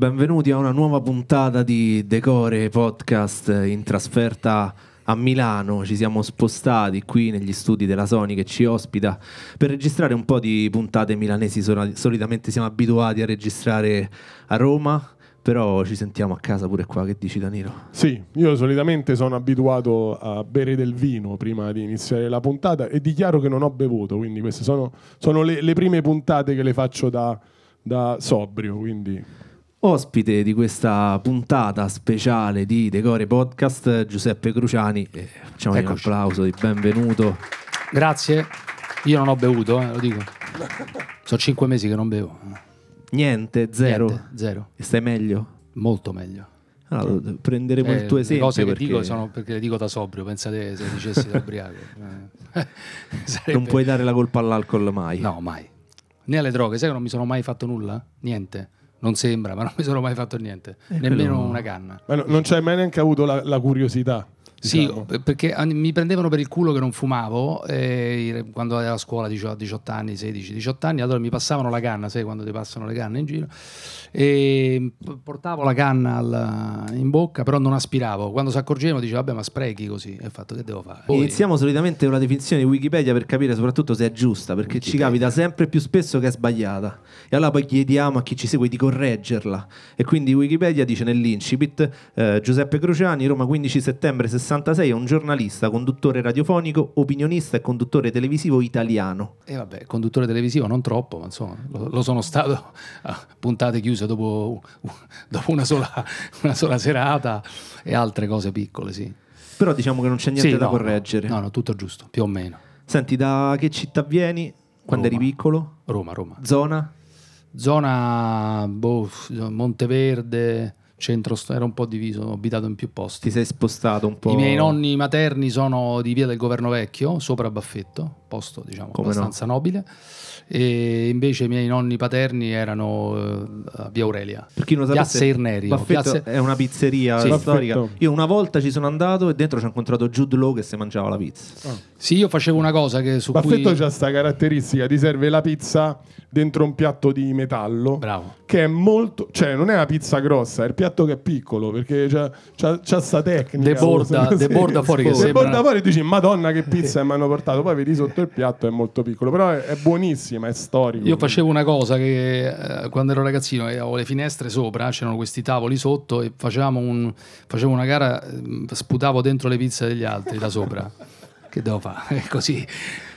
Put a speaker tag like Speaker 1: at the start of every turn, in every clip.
Speaker 1: benvenuti a una nuova puntata di Decore Podcast in trasferta a Milano. Ci siamo spostati qui negli studi della Sony che ci ospita per registrare un po' di puntate milanesi. Solitamente siamo abituati a registrare a Roma. Però ci sentiamo a casa pure qua, che dici Danilo?
Speaker 2: Sì, io solitamente sono abituato a bere del vino prima di iniziare la puntata e dichiaro che non ho bevuto, quindi queste sono, sono le, le, prime puntate che le faccio da, da sobrio. Quindi...
Speaker 1: Ospite di questa puntata speciale di Decore Podcast, Giuseppe Cruciani. Eh, facciamo un applauso di benvenuto.
Speaker 3: Grazie. Io non ho bevuto, eh, lo dico. Sono cinque mesi che non bevo.
Speaker 1: Niente, zero.
Speaker 3: Niente, zero.
Speaker 1: E stai meglio?
Speaker 3: Molto meglio.
Speaker 1: Allora, prenderemo eh, il tuo esempio.
Speaker 3: Le cose
Speaker 1: perché...
Speaker 3: che dico sono perché le dico da sobrio, pensate se dicessi da ubriaco.
Speaker 1: Sarebbe... Non puoi dare la colpa all'alcol mai.
Speaker 3: No, mai. Né alle droghe, sai che non mi sono mai fatto nulla? Niente. Non sembra, ma non mi sono mai fatto niente. Eh, Nemmeno quello... una canna.
Speaker 2: Ma no, non c'hai mai neanche avuto la, la curiosità?
Speaker 3: Diciamo. Sì, perché mi prendevano per il culo che non fumavo eh, quando ero a scuola, 18 anni, 16, 18 anni, allora mi passavano la canna, sai quando ti passano le canne in giro, e portavo la canna al, in bocca, però non aspiravo. Quando si accorgevano dicevo, vabbè ma sprechi così, e fatto che devo fare?
Speaker 1: Poi... Iniziamo solitamente la definizione di Wikipedia per capire soprattutto se è giusta, perché Wikipedia. ci capita sempre più spesso che è sbagliata. E allora poi chiediamo a chi ci segue di correggerla. E quindi Wikipedia dice nell'incipit, eh, Giuseppe Crociani, Roma 15 settembre 60 66 è un giornalista, conduttore radiofonico, opinionista e conduttore televisivo italiano.
Speaker 3: E vabbè, conduttore televisivo non troppo, ma insomma, lo, lo sono stato a puntate chiuse dopo, dopo una, sola, una, sola, serata e altre cose piccole, sì.
Speaker 1: Però diciamo che non c'è niente
Speaker 3: sì,
Speaker 1: da
Speaker 3: no,
Speaker 1: correggere.
Speaker 3: No, no, tutto giusto, più o meno.
Speaker 1: Senti, da che città vieni? Quando
Speaker 3: Roma.
Speaker 1: eri piccolo?
Speaker 3: Roma, Roma.
Speaker 1: Zona?
Speaker 3: Zona boh, Monteverde, centro era un po' diviso, ho abitato in più posti.
Speaker 1: Ti sei spostato un po'?
Speaker 3: I miei nonni materni sono di via del Governo Vecchio, sopra Baffetto, posto diciamo Come abbastanza no? nobile e invece i miei nonni paterni erano uh, a Via Aurelia.
Speaker 1: Per chi non lo
Speaker 3: Piazza Irnerio.
Speaker 1: Piazza... è una pizzeria sì. storica. Io una volta ci sono andato e dentro ci ho incontrato Jude Law che si mangiava la pizza.
Speaker 3: Oh. Sì, io facevo una cosa che su
Speaker 2: Baffetto
Speaker 3: cui...
Speaker 2: c'ha questa caratteristica, ti serve la pizza dentro un piatto di metallo.
Speaker 3: Bravo.
Speaker 2: Che è molto... Cioè, non è una pizza grossa, è il piatto che è piccolo, perché c'ha, c'ha, c'ha sta tecnica.
Speaker 3: Deborda, deborda fuori che
Speaker 2: sembra... Deborda fuori e dici, madonna che pizza mi hanno portato. Poi vedi sotto il piatto, è molto piccolo. Però è, è buonissima, è storico.
Speaker 3: Io facevo una cosa che eh, quando ero ragazzino avevo le finestre sopra, c'erano questi tavoli sotto e facevamo un, facevo una gara, eh, sputavo dentro le pizze degli altri da sopra. che devo fare? Così.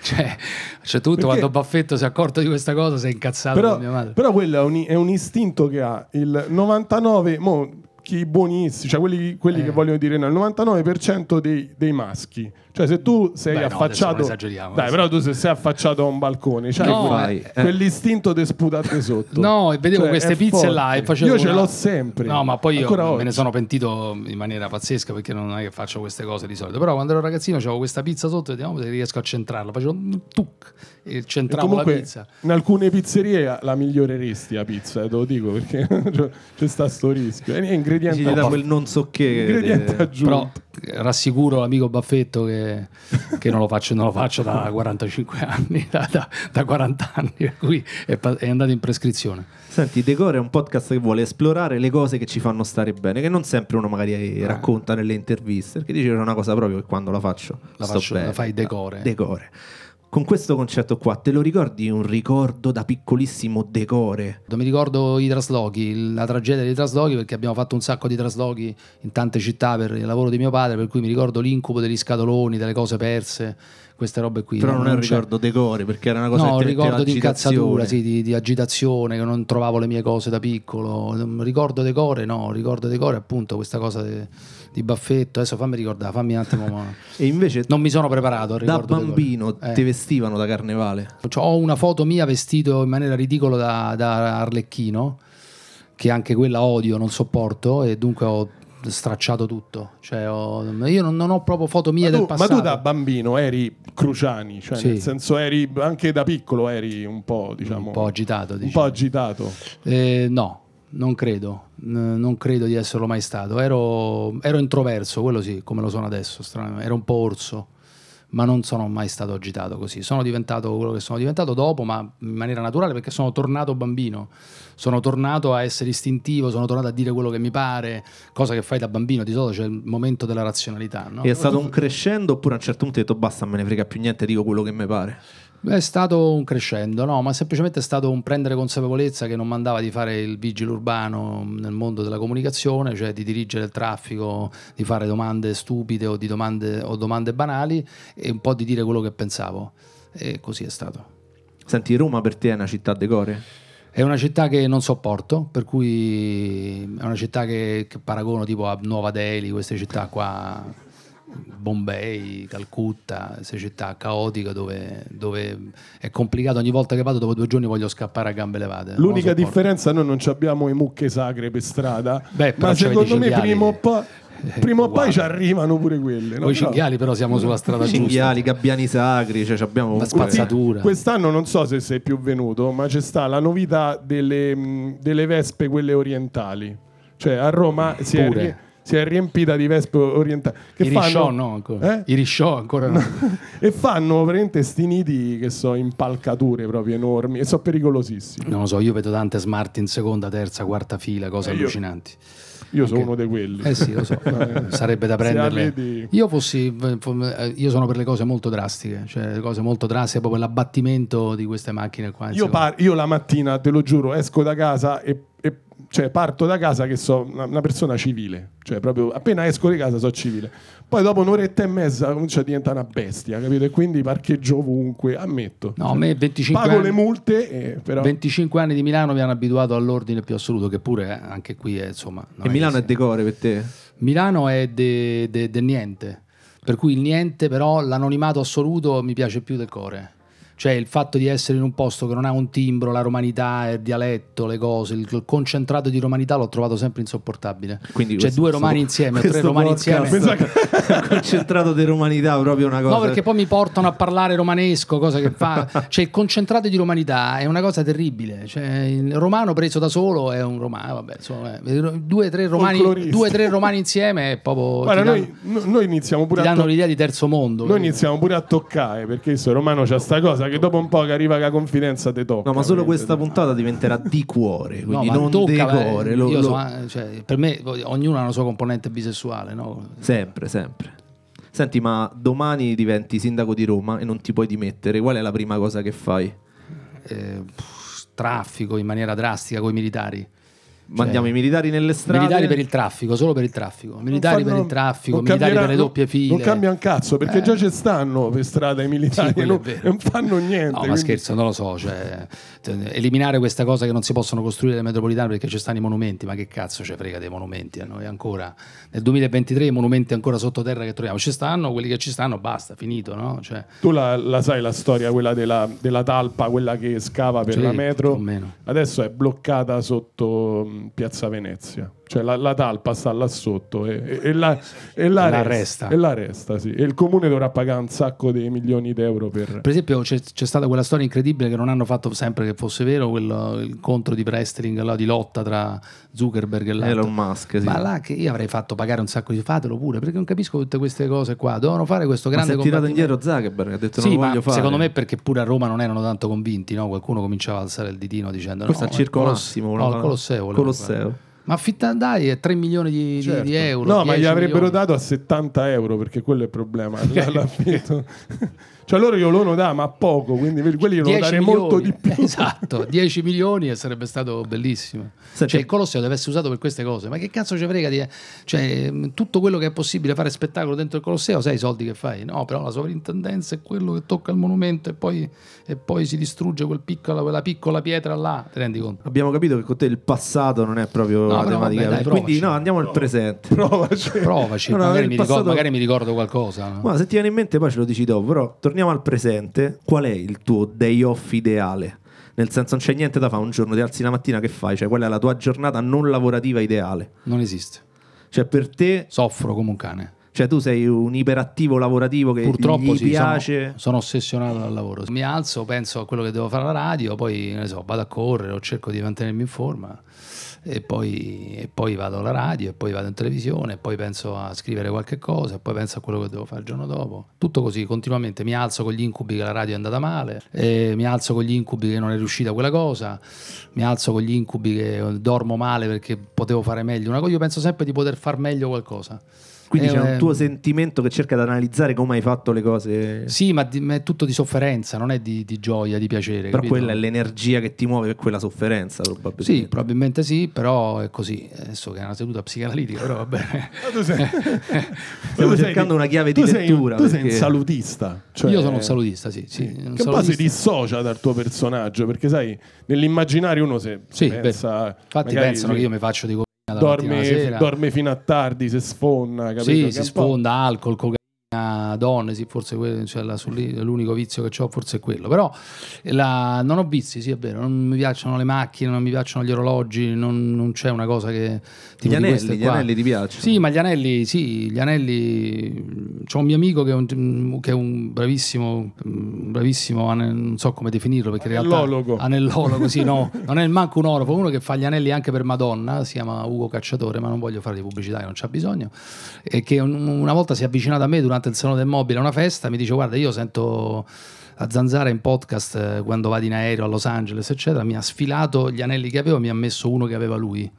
Speaker 3: Cioè, c'è tutto. Perché... Quando Baffetto si è accorto di questa cosa, si è incazzato
Speaker 2: però,
Speaker 3: con mia madre.
Speaker 2: Però quello è un, è un istinto che ha il 99. Mo, chi buonissimi, cioè quelli, quelli eh. che vogliono dire no, il 99% dei, dei maschi cioè, se tu sei
Speaker 3: Beh,
Speaker 2: affacciato.
Speaker 3: No,
Speaker 2: dai, però tu se sei affacciato a un balcone, cioè
Speaker 3: no,
Speaker 2: fai? Eh. quell'istinto di sputate sotto.
Speaker 3: No, e vedevo
Speaker 2: cioè,
Speaker 3: queste pizze
Speaker 2: forte.
Speaker 3: là e facevo.
Speaker 2: Io ce
Speaker 3: una...
Speaker 2: l'ho sempre.
Speaker 3: No, ma poi io
Speaker 2: Ancora
Speaker 3: me
Speaker 2: oggi.
Speaker 3: ne sono pentito in maniera pazzesca perché non è che faccio queste cose di solito. Però quando ero ragazzino avevo questa pizza sotto e vediamo se riesco a centrarla. Facevo un tuc e centravo
Speaker 2: e comunque,
Speaker 3: la pizza.
Speaker 2: In alcune pizzerie la miglioreresti la pizza, eh, te lo dico perché c'è sta sto rischio. È ingrediente
Speaker 1: da quel non so che.
Speaker 2: Ingrediente aggiunto.
Speaker 3: Però rassicuro l'amico Baffetto che che non lo faccio, non lo faccio da 45 anni, da, da, da 40 anni, per cui è, è, andato in prescrizione.
Speaker 1: Senti, Decore è un podcast che vuole esplorare le cose che ci fanno stare bene, che non sempre uno magari eh. racconta nelle interviste, perché dice che è una cosa proprio che quando la faccio
Speaker 3: la, faccio,
Speaker 1: bene.
Speaker 3: la fai decore.
Speaker 1: Decore con questo concetto qua, te lo ricordi un ricordo da piccolissimo decore?
Speaker 3: Mi ricordo i traslochi, la tragedia dei traslochi, perché abbiamo fatto un sacco di traslochi in tante città per il lavoro di mio padre, per cui mi ricordo l'incubo degli scatoloni, delle cose perse, queste robe qui.
Speaker 1: Però non, non è un ricordo decore, perché era una cosa
Speaker 3: no, un ricordo di incazzatura, sì, di, di, agitazione, che non trovavo le mie cose da piccolo. Ricordo decore, no, ricordo decore appunto questa cosa... De di Baffetto. Adesso fammi ricordare, fammi un attimo.
Speaker 1: e invece
Speaker 3: non mi sono preparato.
Speaker 1: Da bambino eh. ti vestivano da carnevale?
Speaker 3: Ho una foto mia vestito in maniera ridicola da, da Arlecchino, che anche quella odio, non sopporto, e dunque ho stracciato tutto. Cioè, ho, io non, non, ho proprio foto mie
Speaker 2: ma tu,
Speaker 3: del passato.
Speaker 2: Ma tu da bambino eri Cruciani, cioè sì. nel senso eri anche da piccolo eri un po', diciamo,
Speaker 3: un po' agitato.
Speaker 2: Diciamo. Un po' agitato.
Speaker 3: Eh, no, non credo, non credo di esserlo mai stato. Ero, ero, introverso, quello sì, come lo sono adesso. Ero un po' orso, ma non sono mai stato agitato così. Sono diventato quello che sono diventato dopo, ma in maniera naturale perché sono tornato bambino. Sono tornato a essere istintivo, sono tornato a dire quello che mi pare, cosa che fai da bambino, di solito c'è il momento della razionalità. No?
Speaker 1: È stato un crescendo oppure a un certo punto hai detto basta, me ne frega più niente, dico quello che mi pare.
Speaker 3: È stato un crescendo, no, ma semplicemente è stato un prendere consapevolezza che non mandava di fare il vigile urbano nel mondo della comunicazione, cioè di dirigere il traffico, di fare domande stupide o, domande, o domande banali e un po' di dire quello che pensavo. E così è stato.
Speaker 1: Senti, Roma per te è una città decore?
Speaker 3: È una città che non sopporto, per cui è una città che, che paragono tipo a Nuova Delhi, queste città qua Bombay, Calcutta, queste città caotiche dove, dove, è complicato. Ogni volta che vado, dopo due giorni voglio scappare a gambe levate.
Speaker 2: L'unica differenza, noi non abbiamo i mucche sacre per strada,
Speaker 3: Beh,
Speaker 2: ma secondo me prima o poi. Prima o poi ci arrivano pure quelle.
Speaker 3: Noi cinghiali, però, siamo sulla strada
Speaker 1: giusta. Cinghiali, gabbiani sacri, cioè abbiamo
Speaker 3: una spazzatura.
Speaker 2: Quest'anno non so se sei più venuto, ma c'è sta la novità delle, delle vespe, quelle orientali. Cioè a Roma si è, si è riempita di vespe orientali.
Speaker 3: Che I fanno... Risciò no ancora. Eh? I risciò ancora no.
Speaker 2: e fanno veramente sti nidi che sono impalcature proprio enormi e sono pericolosissimi.
Speaker 3: Non lo so, io vedo tante smart in seconda, terza, quarta fila, cose eh, allucinanti.
Speaker 2: Io sono uno di quelli.
Speaker 3: Eh sì, lo so. Sarebbe da prenderle. Io fossi io sono per le cose molto drastiche, cioè le cose molto drastiche, proprio l'abbattimento di queste macchine qua.
Speaker 2: Io, par- io la mattina, te lo giuro, esco da casa e cioè parto da casa che so una, una, persona civile, cioè proprio appena esco di casa so civile. Poi dopo un'oretta e mezza comincia a diventare una bestia, capito? E quindi parcheggio ovunque, ammetto.
Speaker 3: No, a me 25
Speaker 2: Pago
Speaker 3: anni,
Speaker 2: le multe, eh, però...
Speaker 3: 25 anni di Milano mi hanno abituato all'ordine più assoluto, che pure eh, anche qui è insomma...
Speaker 1: E Milano è decore per te?
Speaker 3: Milano è del de, de niente, per cui il niente però l'anonimato assoluto mi piace più del core. Cioè il fatto di essere in un posto che non ha un timbro, la romanità, il dialetto, le cose, il concentrato di romanità l'ho trovato sempre insopportabile. Quindi cioè due romani insieme, tre romani insieme.
Speaker 1: il concentrato di romanità proprio una cosa.
Speaker 3: No, perché poi mi portano a parlare romanesco, cosa che fa... cioè il concentrato di romanità è una cosa terribile. Cioè il romano preso da solo è un romano, vabbè, insomma, due o tre romani, due, tre romani insieme è proprio...
Speaker 2: Guarda, noi, danno, noi, iniziamo pure
Speaker 3: a... danno to- l'idea di terzo mondo.
Speaker 2: Noi iniziamo pure a toccare, perché il romano c'ha sta cosa che dopo un po' che arriva la confidenza te tocca.
Speaker 1: No, ma solo questa puntata diventerà di cuore, quindi no, non tocca, di cuore. Lo,
Speaker 3: lo... So, eh, cioè, per me ognuno ha la sua componente bisessuale, no?
Speaker 1: Sempre, sempre. Senti, ma domani diventi sindaco di Roma e non ti puoi dimettere, qual è la prima cosa che fai?
Speaker 3: Eh, pff, traffico in maniera drastica con i militari.
Speaker 1: Mandiamo cioè, i militari nelle strade.
Speaker 3: Militari per il traffico, solo per il traffico. Militari fanno, per il traffico, militari per le doppie file.
Speaker 2: Non cambia un cazzo perché eh. già ci stanno per strada i militari sì, non, non, fanno niente. No,
Speaker 3: quindi... ma scherzo, non lo so. Cioè, eliminare questa cosa che non si possono costruire le metropolitane perché ci stanno i monumenti, ma che cazzo ci frega dei monumenti a noi ancora? Nel 2023 i monumenti ancora sottoterra che troviamo ci stanno, quelli che ci stanno, basta, finito. No? Cioè...
Speaker 2: Tu la, la, sai la storia, quella della, della, talpa, quella che scava per sì, la metro? Adesso è bloccata sotto Piazza Venezia. Cioè la, la, talpa sta là sotto e, e, la, e la, la resta. E la resta, sì. E il comune dovrà pagare un sacco di milioni d'euro per...
Speaker 3: Per esempio c'è, c'è, stata quella storia incredibile che non hanno fatto sempre che fosse vero, quello, il contro di wrestling, là, di lotta tra Zuckerberg e l'altro.
Speaker 1: Elon Musk, sì.
Speaker 3: Ma là che io avrei fatto pagare un sacco di... Fatelo pure, perché non capisco tutte queste cose qua. Dovevano fare questo grande...
Speaker 1: Ma si è tirato indietro Zuckerberg, ha detto sì, non lo voglio fare.
Speaker 3: secondo me perché pure a Roma non erano tanto convinti, no? Qualcuno cominciava a alzare il ditino dicendo...
Speaker 1: Questo
Speaker 3: no,
Speaker 1: è il Circo Massimo.
Speaker 3: No, il Colosseo.
Speaker 1: Colosseo.
Speaker 3: Ma affitta dai, è 3 milioni di, certo. di euro.
Speaker 2: No, ma gli avrebbero milioni. dato a 70 euro perché quello è il problema. L'affitto. Cioè loro io lo dà, ma poco, quindi quelli io lo dare molto di più.
Speaker 3: Esatto, 10 milioni e sarebbe stato bellissimo. Senti, cioè il Colosseo deve essere usato per queste cose, ma che cazzo ci frega di... Cioè, tutto quello che è possibile fare spettacolo dentro il Colosseo, sai i soldi che fai? No, però la sovrintendenza è quello che tocca il monumento e poi, e poi si distrugge quel piccola, quella piccola pietra là, ti rendi conto?
Speaker 1: Abbiamo capito che con te il passato non è proprio no, la tematica, vabbè, dai, quindi no, andiamo al presente.
Speaker 2: Provaci.
Speaker 3: Provaci, no, magari, mi passato... ricordo, magari, mi ricordo, qualcosa. No?
Speaker 1: Ma se ti viene in mente poi ce lo dici dopo, però torniamo al presente, qual è il tuo day off ideale? Nel senso, non c'è niente da fare un giorno, ti alzi la mattina, che fai? Cioè, qual è la tua giornata non lavorativa ideale?
Speaker 3: Non esiste.
Speaker 1: Cioè, per te.
Speaker 3: Soffro come un cane.
Speaker 1: Cioè tu sei un iperattivo lavorativo che
Speaker 3: Purtroppo
Speaker 1: gli
Speaker 3: sì,
Speaker 1: piace.
Speaker 3: sono, sono ossessionato dal lavoro. Mi alzo, penso a quello che devo fare alla radio, poi ne so, vado a correre o cerco di mantenermi in forma e poi, e poi vado alla radio e poi vado in televisione e poi penso a scrivere qualche cosa e poi penso a quello che devo fare il giorno dopo. Tutto così, continuamente. Mi alzo con gli incubi che la radio è andata male, mi alzo con gli incubi che non è riuscita quella cosa, mi alzo con gli incubi che dormo male perché potevo fare meglio una cosa. Io penso sempre di poter far meglio qualcosa.
Speaker 1: Quindi
Speaker 3: Eh,
Speaker 1: c'è un tuo sentimento che cerca di analizzare come hai fatto le cose.
Speaker 3: Sì, ma, di- ma è tutto di sofferenza, non è di, di gioia, di piacere.
Speaker 1: Però
Speaker 3: capito?
Speaker 1: quella è l'energia che ti muove per quella sofferenza, probabilmente.
Speaker 3: Sì, probabilmente sì, però è così. Adesso che è una seduta psicanalitica, però va bene.
Speaker 2: Ma tu sei-
Speaker 1: Stiamo
Speaker 2: tu sei
Speaker 1: cercando una chiave di
Speaker 2: tu sei-
Speaker 1: lettura,
Speaker 2: Tu sei un
Speaker 1: perché-
Speaker 2: salutista. cioè-
Speaker 3: Io sono un salutista, sì. sì un
Speaker 2: Che poi si
Speaker 3: salutista.
Speaker 2: dissocia dal tuo personaggio, perché sai, nell'immaginario uno se
Speaker 3: Sì,
Speaker 2: pensa...
Speaker 3: Infatti
Speaker 2: magari
Speaker 3: pensano
Speaker 2: sì,
Speaker 3: che io mi faccio di
Speaker 2: dorme, dorme fino a tardi, se sfonna, capito?
Speaker 3: Sì, si sfonda, alcol, donne, sì, forse quello, cioè, la- l'unico vizio che ho forse è quello. Però la- non ho vizi, sì è vero, non mi piacciono le macchine, non mi piacciono gli orologi, non, non c'è una cosa che... tipo
Speaker 1: Gli anelli, gli anelli ti piacciono?
Speaker 3: Sì, ma gli anelli, sì, gli anelli. C'ho un mio amico che è un, che è un bravissimo, un bravissimo, non so come definirlo perché in realtà
Speaker 2: Anellologo.
Speaker 3: anellologo, sì, no, non è manco un orofo, uno che fa gli anelli anche per Madonna, si chiama Ugo Cacciatore, ma non voglio fare di pubblicità, che non c'ha bisogno. E che un- una volta si è avvicinato a me durante il salone del mobile a una festa, mi dice "Guarda, io sento a Zanzara in podcast eh, quando vado in aereo a Los Angeles, eccetera, mi ha sfilato gli anelli che avevo mi ha messo uno che aveva lui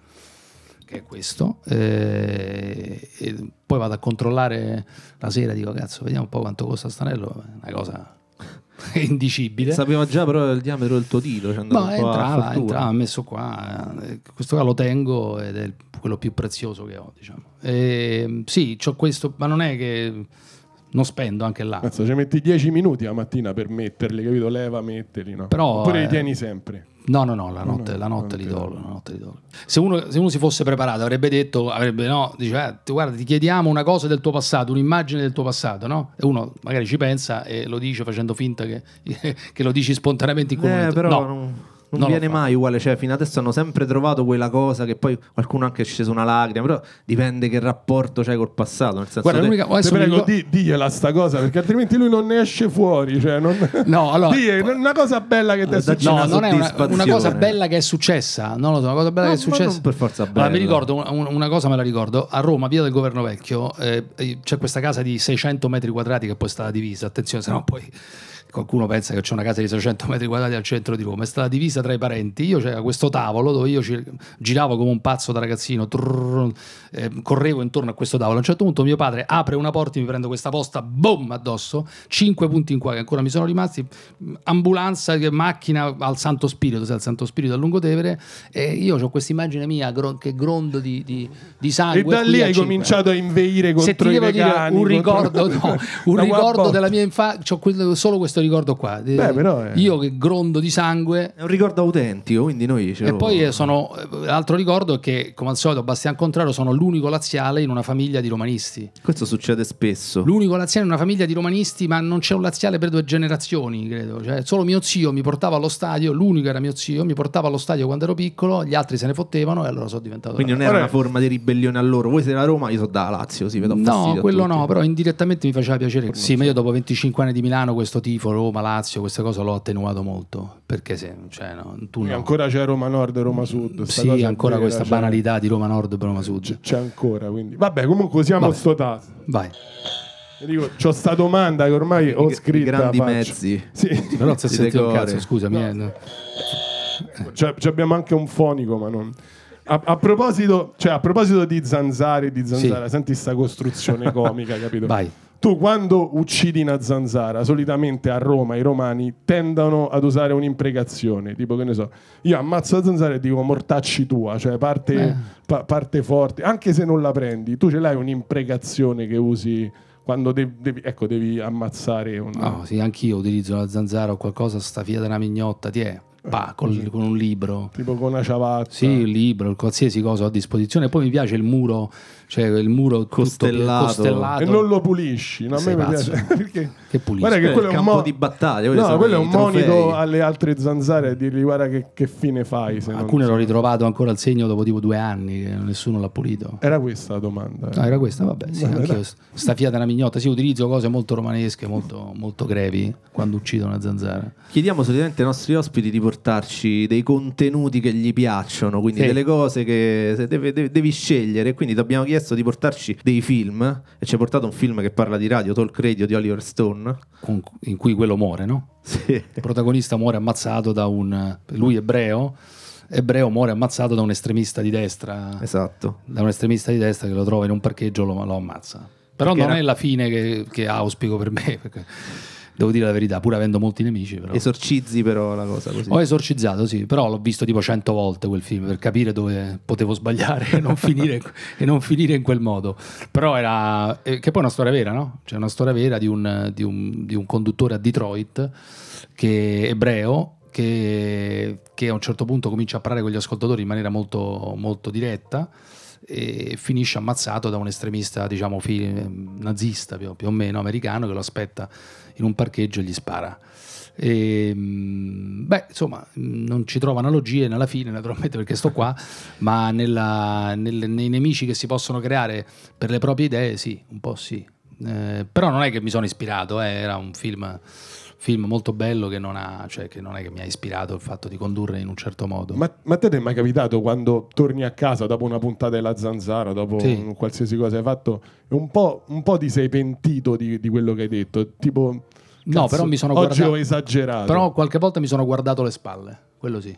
Speaker 3: che è questo. eh, e poi vado a controllare la sera, dico cazzo, vediamo un po' quanto costa stanello, è una cosa indicibile.
Speaker 1: Sapeva già però il diametro del tuo dito. Cioè a
Speaker 3: entrava, entrava, messo qua, eh, questo qua lo tengo ed è quello più prezioso che ho, diciamo. E, sì, c'ho questo, ma non è che non spendo anche là.
Speaker 2: Cazzo, ci metti 10 minuti la mattina per metterli, capito? Leva, metterli, no?
Speaker 3: Però,
Speaker 2: Oppure li
Speaker 3: eh,
Speaker 2: tieni sempre.
Speaker 3: No, no, no, la notte,
Speaker 2: no,
Speaker 3: la notte li la notte li tolgo. Se uno, se uno si fosse preparato avrebbe detto, avrebbe no, dice, eh, ti- guarda, ti chiediamo una cosa del tuo passato, un'immagine del tuo passato, no? E uno magari ci pensa e lo dice facendo finta che, che lo dici spontaneamente in quel
Speaker 1: Eh,
Speaker 3: momento.
Speaker 1: però
Speaker 3: No.
Speaker 1: non, non
Speaker 3: non
Speaker 1: viene mai uguale. Cioè, fino adesso hanno sempre trovato quella cosa che poi qualcuno ha anche sceso una lacrima. Però dipende che rapporto c'hai col passato. Nel senso
Speaker 3: Guarda,
Speaker 1: te-
Speaker 3: l'unica- mi
Speaker 2: prego,
Speaker 3: ricordo-
Speaker 2: di, digliela sta cosa, perché altrimenti lui non ne esce fuori. Cioè non...
Speaker 3: No, allora-
Speaker 2: Digli, una cosa bella che ti è successa.
Speaker 3: No,
Speaker 1: una
Speaker 3: non è una, una cosa bella che è successa. Non lo so, una cosa bella
Speaker 1: No,
Speaker 3: che è successa.
Speaker 1: non per forza
Speaker 3: Allora, mi
Speaker 1: bella.
Speaker 3: ricordo un- un- una cosa, me la ricordo. A Roma, via del Governo Vecchio, eh, c'è questa casa di 600 metri quadrati che poi è stata divisa. Attenzione, se no poi qualcuno pensa che c'è una casa di 600 metri quadrati al centro di Roma. È stata divisa tra i parenti. Io c'era questo tavolo dove io giravo come un pazzo da ragazzino, trrr, eh, correvo intorno a questo tavolo. A un certo punto mio padre apre una porta, mi prendo questa posta, boom, addosso, cinque punti in qua che ancora mi sono rimasti, ambulanza, macchina al Santo Spirito, sai, al Santo Spirito a Lungotevere, e io ho questa immagine mia gro- che grondo di, di, di sangue.
Speaker 2: E da lì hai cominciato a inveire
Speaker 3: Se
Speaker 2: contro
Speaker 3: ti
Speaker 2: i
Speaker 3: devo dire
Speaker 2: vegani.
Speaker 3: un
Speaker 2: contro-
Speaker 3: ricordo, no, un ricordo della mia infanzia, ho solo questo ricordo qua. Eh,
Speaker 2: Beh, però è-
Speaker 3: Io che grondo di sangue,
Speaker 1: È un ricordo autentico, quindi noi ce
Speaker 3: e poi eh, sono eh, altro ricordo è che, come al solito, Bastian Contrario sono l'unico laziale in una famiglia di romanisti.
Speaker 1: Questo succede spesso.
Speaker 3: L'unico laziale in una famiglia di romanisti, ma non c'è un laziale per due generazioni, credo. Cioè, solo mio zio mi portava allo stadio, l'unico era mio zio, mi portava allo stadio quando ero piccolo, gli altri se ne fottevano e allora sono diventato.
Speaker 1: Quindi non era una forma di ribellione a loro. Voi siete da Roma, io sono da Lazio, si vedo
Speaker 3: No, quello no, però indirettamente mi faceva piacere. Sì, ma io dopo 25 anni di Milano questo tifo, Roma, Lazio, queste cose l'ho attenuato molto. Perché se, cioè, no, tu no.
Speaker 2: ancora c'è Roma Nord e Roma Sud. sta
Speaker 3: Sì,
Speaker 2: cosa
Speaker 3: ancora
Speaker 2: vera,
Speaker 3: questa
Speaker 2: c'è-
Speaker 3: banalità di Roma Nord e Roma Sud.
Speaker 2: C'è, ancora, quindi. Vabbè, comunque usiamo
Speaker 3: Vabbè.
Speaker 2: sto tasto.
Speaker 3: Vai.
Speaker 2: E Dico, c'ho sta domanda che ormai ho
Speaker 1: I
Speaker 2: scritto.
Speaker 1: grandi mezzi.
Speaker 2: Sì,
Speaker 3: Però non si è
Speaker 1: Di
Speaker 3: sentito un cazzo, scusami. eh, no.
Speaker 2: Cioè, ci abbiamo anche un fonico, ma non. A, a proposito, cioè, a proposito di zanzare, di zanzara, senti sta costruzione comica, capito?
Speaker 3: Vai.
Speaker 2: Tu quando uccidi una zanzara, solitamente a Roma i romani tendono ad usare un'imprecazione, tipo che ne so, io ammazzo la zanzara e dico mortacci tua, cioè parte,
Speaker 3: Eh.
Speaker 2: pa- parte forte, anche se non la prendi, tu ce l'hai un'imprecazione che usi quando de- devi, ecco, devi ammazzare un...
Speaker 3: No, sì, anch'io utilizzo la zanzara o qualcosa, sta fia della mignotta, ti è. Pa, col- con un libro.
Speaker 2: Tipo con una ciabatta.
Speaker 3: Sì, il libro, qualsiasi cosa ho a disposizione. Poi mi piace il muro, cioè il muro tutto
Speaker 1: Costellato.
Speaker 3: costellato.
Speaker 2: E non lo pulisci. No, a me mi piace. Perché...
Speaker 3: Che pulisci.
Speaker 2: Guarda che
Speaker 1: Quello è
Speaker 2: quello è un
Speaker 1: campo
Speaker 2: mo-
Speaker 1: di battaglia,
Speaker 2: No, quello è un
Speaker 1: trofei.
Speaker 2: monito alle altre zanzare a dirgli guarda che, che fine fai. Se non-
Speaker 3: Alcune l'ho ritrovato ancora al segno dopo tipo due anni, che nessuno l'ha pulito.
Speaker 2: Era questa la domanda. eh.
Speaker 3: No, era questa, vabbè, sì,
Speaker 2: dai.
Speaker 3: sta fiata una mignotta, sì, utilizzo cose molto romanesche, molto, molto grevi quando uccido una zanzara.
Speaker 1: Chiediamo solitamente ai nostri ospiti di portarci dei contenuti che gli piacciono, quindi
Speaker 3: Sì.
Speaker 1: delle cose che se deve- deve- devi scegliere. Quindi ti abbiamo chiesto di portarci dei film e ci hai portato un film che parla di radio, Talk Radio di Oliver Stone.
Speaker 3: con- in cui quello muore, no?
Speaker 1: Sì.
Speaker 3: Il protagonista muore ammazzato da un... lui ebreo, ebreo muore ammazzato da un estremista di destra,
Speaker 1: Esatto.
Speaker 3: da un estremista di destra che lo trova in un parcheggio lo, lo ammazza. Però
Speaker 1: Perché
Speaker 3: non
Speaker 1: era-
Speaker 3: è la fine che, che auspico per me, perché devo dire la verità, pur avendo molti nemici. Però.
Speaker 1: Esorcizzi però la cosa così.
Speaker 3: Ho esorcizzato, sì, però l'ho visto tipo cento volte quel film per capire dove potevo sbagliare e non finire, e non finire in quel modo. Però era. eh, che poi è una storia vera, no? C'è una storia vera di un, di un- di un conduttore a Detroit che ebreo. Che, che a un certo punto comincia a parlare con gli ascoltatori in maniera molto, molto diretta e finisce ammazzato da un estremista, diciamo, fi- nazista più, più o meno americano che lo aspetta in un parcheggio e gli spara. E, mh, beh, insomma, non ci trovo analogie nella fine, naturalmente, perché sto qua, ma nella- nel- nei nemici che si possono creare per le proprie idee, sì, un po' sì. Eh, però non è che mi sono ispirato, eh, era un film, film molto bello che non, ha, cioè, che non è che mi ha ispirato il fatto di condurre in un certo modo.
Speaker 2: Ma, ma a te ti è mai capitato quando torni a casa dopo una puntata della zanzara, dopo
Speaker 3: Sì.
Speaker 2: qualsiasi cosa hai fatto, un po', un po' ti sei pentito di, di quello che hai detto? Tipo,
Speaker 3: No,
Speaker 2: cazzo,
Speaker 3: però mi sono
Speaker 2: oggi
Speaker 3: guardato-
Speaker 2: ho esagerato.
Speaker 3: Però qualche volta mi sono guardato le spalle, quello sì.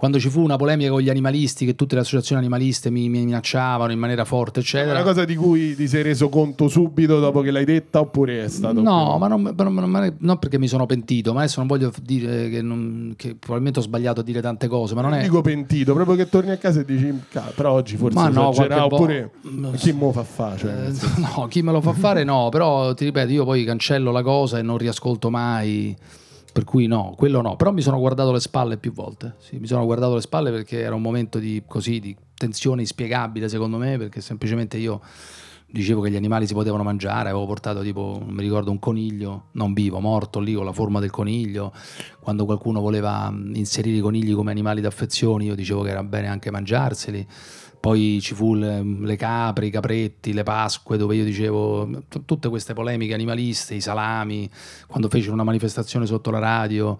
Speaker 3: Quando ci fu una polemica con gli animalisti, che tutte le associazioni animaliste mi, mi minacciavano in maniera forte,
Speaker 2: è
Speaker 3: eccetera.
Speaker 2: una cosa di cui ti sei reso conto subito dopo che l'hai detta oppure è stato...
Speaker 3: No, ma non, ma non- ma non- perché mi sono pentito, ma adesso non voglio dire che, non- che probabilmente ho sbagliato a dire tante cose, ma non
Speaker 2: Non
Speaker 3: è...
Speaker 2: dico pentito, proprio che torni a casa e dici, "Ca- però oggi forse
Speaker 3: Ma no,
Speaker 2: oppure
Speaker 3: vo-
Speaker 2: chi mo fa fa? Cioè,
Speaker 3: Eh, no, chi me lo fa fare no, però ti ripeto, io poi cancello la cosa e non riascolto mai, per cui no, quello no, però mi sono guardato le spalle più volte, sì, mi sono guardato le spalle perché era un momento di, così, di tensione inspiegabile secondo me, perché semplicemente io dicevo che gli animali si potevano mangiare, avevo portato tipo, non mi ricordo, un coniglio, non vivo, morto lì con la forma del coniglio, quando qualcuno voleva mh, inserire i conigli come animali d'affezione io dicevo che era bene anche mangiarseli. Poi ci fu le, le capre, i capretti, le pasque, dove io dicevo t- tutte queste polemiche animaliste, i salami. Quando fecero una manifestazione sotto la radio,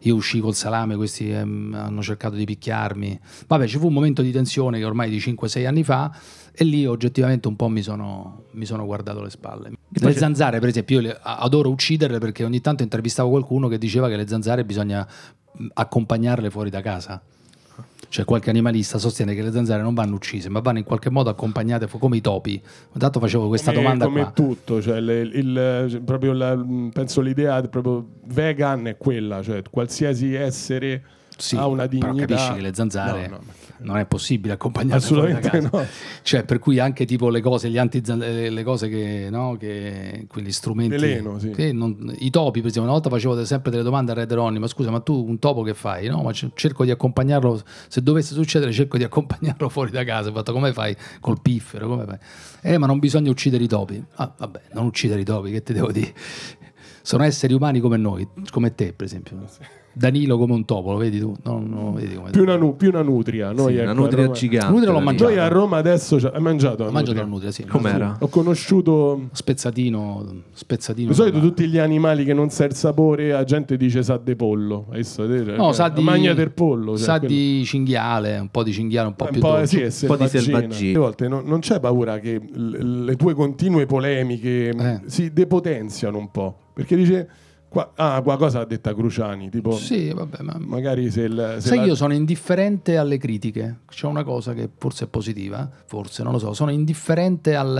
Speaker 3: io uscii col salame, questi ehm, hanno cercato di picchiarmi. Vabbè, ci fu un momento di tensione che ormai di 5-6 anni fa, e lì oggettivamente un po' mi sono, mi sono guardato le spalle. Le zanzare, per esempio, io le- adoro ucciderle perché ogni tanto intervistavo qualcuno che diceva che le zanzare bisogna accompagnarle fuori da casa. Cioè qualche animalista sostiene che le zanzare non vanno uccise, ma vanno in qualche modo accompagnate come i topi. Intanto facevo questa
Speaker 2: come,
Speaker 3: domanda
Speaker 2: come
Speaker 3: qua.
Speaker 2: tutto, cioè le- il- cioè, proprio la- penso l'idea proprio vegan è quella, cioè qualsiasi essere
Speaker 3: Sì,
Speaker 2: ha una
Speaker 3: però
Speaker 2: dignità.
Speaker 3: capisci che le zanzare
Speaker 2: No, no,
Speaker 3: non è possibile da
Speaker 2: Assolutamente no.
Speaker 3: Cioè, per cui anche tipo le cose, gli anti le, le cose che, no, che quegli strumenti.
Speaker 2: Veleno, sì.
Speaker 3: che non- I topi, per esempio, una volta facevo sempre delle domande a Red Ronnie, ma scusa, ma tu un topo che fai? No, ma cerco di accompagnarlo, se dovesse succedere, cerco di accompagnarlo fuori da casa. Ho fatto come fai col piffero? Come fai? Eh, ma non bisogna uccidere i topi. Ah, vabbè, non uccidere i topi, che ti devo dire? Sono esseri umani come noi, come te, per esempio. Danilo come un topo, lo vedi tu? No, no, vedi come
Speaker 2: Più una, nu- più una nutria. Noi,
Speaker 1: Sì,
Speaker 2: ecco,
Speaker 1: una
Speaker 2: a
Speaker 1: nutria
Speaker 2: Roma-
Speaker 1: gigante.
Speaker 3: Nutria l'ho mangiato.
Speaker 2: Noi a Roma adesso cioè, hai mangiato?
Speaker 3: Ho mangiato la nutria, sì.
Speaker 1: Com'era?
Speaker 2: Ho conosciuto
Speaker 3: Spezzatino, spezzatino.
Speaker 2: di solito tutti gli animali che non sa il sapore, la gente dice sa di pollo. Te?
Speaker 3: No,
Speaker 2: Cioè,
Speaker 3: sa di,
Speaker 2: Magna del pollo. cioè,
Speaker 3: sa
Speaker 2: quello-
Speaker 3: di cinghiale, un po' di cinghiale, un po'
Speaker 2: un
Speaker 3: più
Speaker 2: po',
Speaker 3: dolce.
Speaker 2: sì,
Speaker 1: Un po' di
Speaker 2: selvaggina. volte non, non c'è paura che le tue continue polemiche
Speaker 3: Eh.
Speaker 2: si depotenziano un po'. Perché dice, qua, ah, qualcosa ha detta Cruciani, tipo,
Speaker 3: Sì, vabbè, ma...
Speaker 2: magari se, il, se
Speaker 3: Sai,
Speaker 2: la-
Speaker 3: io sono indifferente alle critiche. C'è una cosa che forse è positiva, forse, non lo so. Sono indifferente al-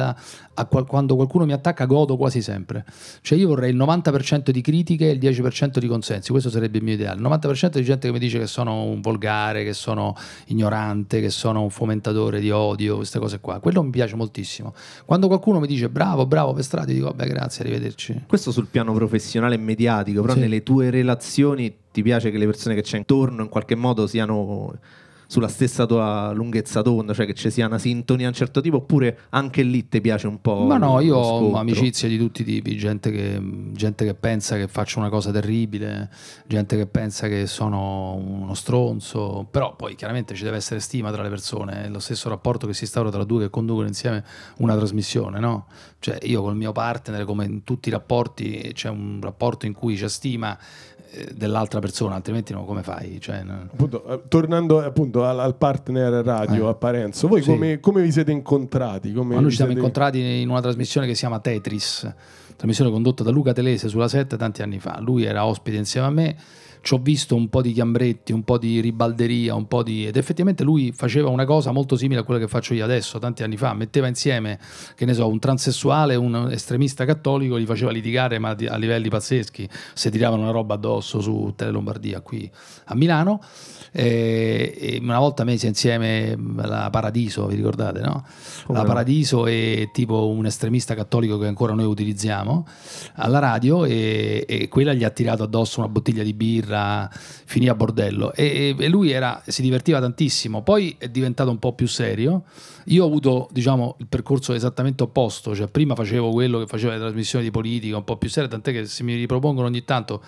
Speaker 3: a qual- quando qualcuno mi attacca, godo quasi sempre. Cioè, io vorrei il 90% di critiche e il 10% di consensi. Questo sarebbe il mio ideale. Il 90% di gente che mi dice che sono un volgare, che sono ignorante, che sono un fomentatore di odio, queste cose qua. Quello mi piace moltissimo. Quando qualcuno mi dice bravo, bravo per strada, io dico vabbè, grazie, arrivederci.
Speaker 1: Questo sul piano professionale e mediatico però
Speaker 3: Sì.
Speaker 1: nelle tue relazioni ti piace che le persone che c'è intorno in qualche modo siano sulla stessa tua lunghezza d'onda, cioè che ci sia una sintonia a un certo tipo, oppure anche lì ti piace un po'?
Speaker 3: Ma no, io ho amicizie di tutti i tipi, gente che, gente che pensa che faccio una cosa terribile, gente che pensa che sono uno stronzo, però poi chiaramente ci deve essere stima tra le persone, è lo stesso rapporto che si instaura tra due che conducono insieme una trasmissione, no? Cioè io col mio partner, come in tutti i rapporti, c'è un rapporto in cui c'è stima dell'altra persona, altrimenti no, come fai? Cioè, no.
Speaker 2: Appunto, eh, tornando appunto al, al partner radio
Speaker 3: Eh.
Speaker 2: a Parenzo, voi
Speaker 3: Sì.
Speaker 2: come, come vi siete incontrati? Come
Speaker 3: Ma noi ci siamo
Speaker 2: siete-
Speaker 3: incontrati in una trasmissione che si chiama Tetris, trasmissione condotta da Luca Telese sulla 7 tanti anni fa. Lui era ospite insieme a me, ci ho visto un po' di chiambretti, un po' di ribalderia, un po' di... ed effettivamente lui faceva una cosa molto simile a quella che faccio io adesso, tanti anni fa, metteva insieme, che ne so, un transessuale un estremista cattolico, li faceva litigare ma a livelli pazzeschi, se tiravano una roba addosso su Tele Lombardia qui a Milano. E, e una volta mesi insieme la Paradiso, vi ricordate, no?
Speaker 1: Come
Speaker 3: la? Paradiso è tipo un estremista cattolico che ancora noi utilizziamo alla radio e, e quella gli ha tirato addosso una bottiglia di birra, finì a bordello e, e lui era, si divertiva tantissimo, poi è diventato un po' più serio. Io ho avuto diciamo il percorso esattamente opposto, cioè prima facevo quello che faceva le trasmissioni di politica un po' più serie, tant'è che se mi ripropongono ogni tanto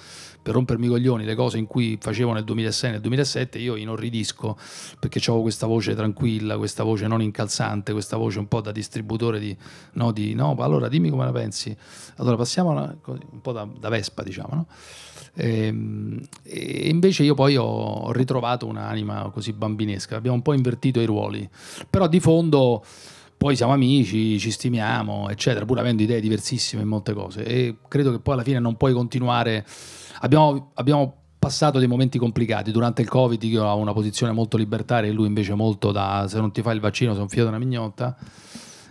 Speaker 3: per rompermi i coglioni le cose in cui facevo nel 2006 nel 2007 io inorridisco perché avevo questa voce tranquilla questa voce non incalzante questa voce un po' da distributore di no, di, no allora dimmi come la pensi allora passiamo così, un po' da, da Vespa diciamo no? Ehm, e invece io poi ho ritrovato un'anima così bambinesca abbiamo un po' invertito i ruoli però di fondo poi siamo amici, ci stimiamo, eccetera, pur avendo idee diversissime in molte cose. E credo che poi alla fine non puoi continuare. Abbiamo, abbiamo passato dei momenti complicati durante il Covid. Io ho una posizione molto libertaria e lui invece molto da se non ti fai il vaccino sei un figlio una mignotta.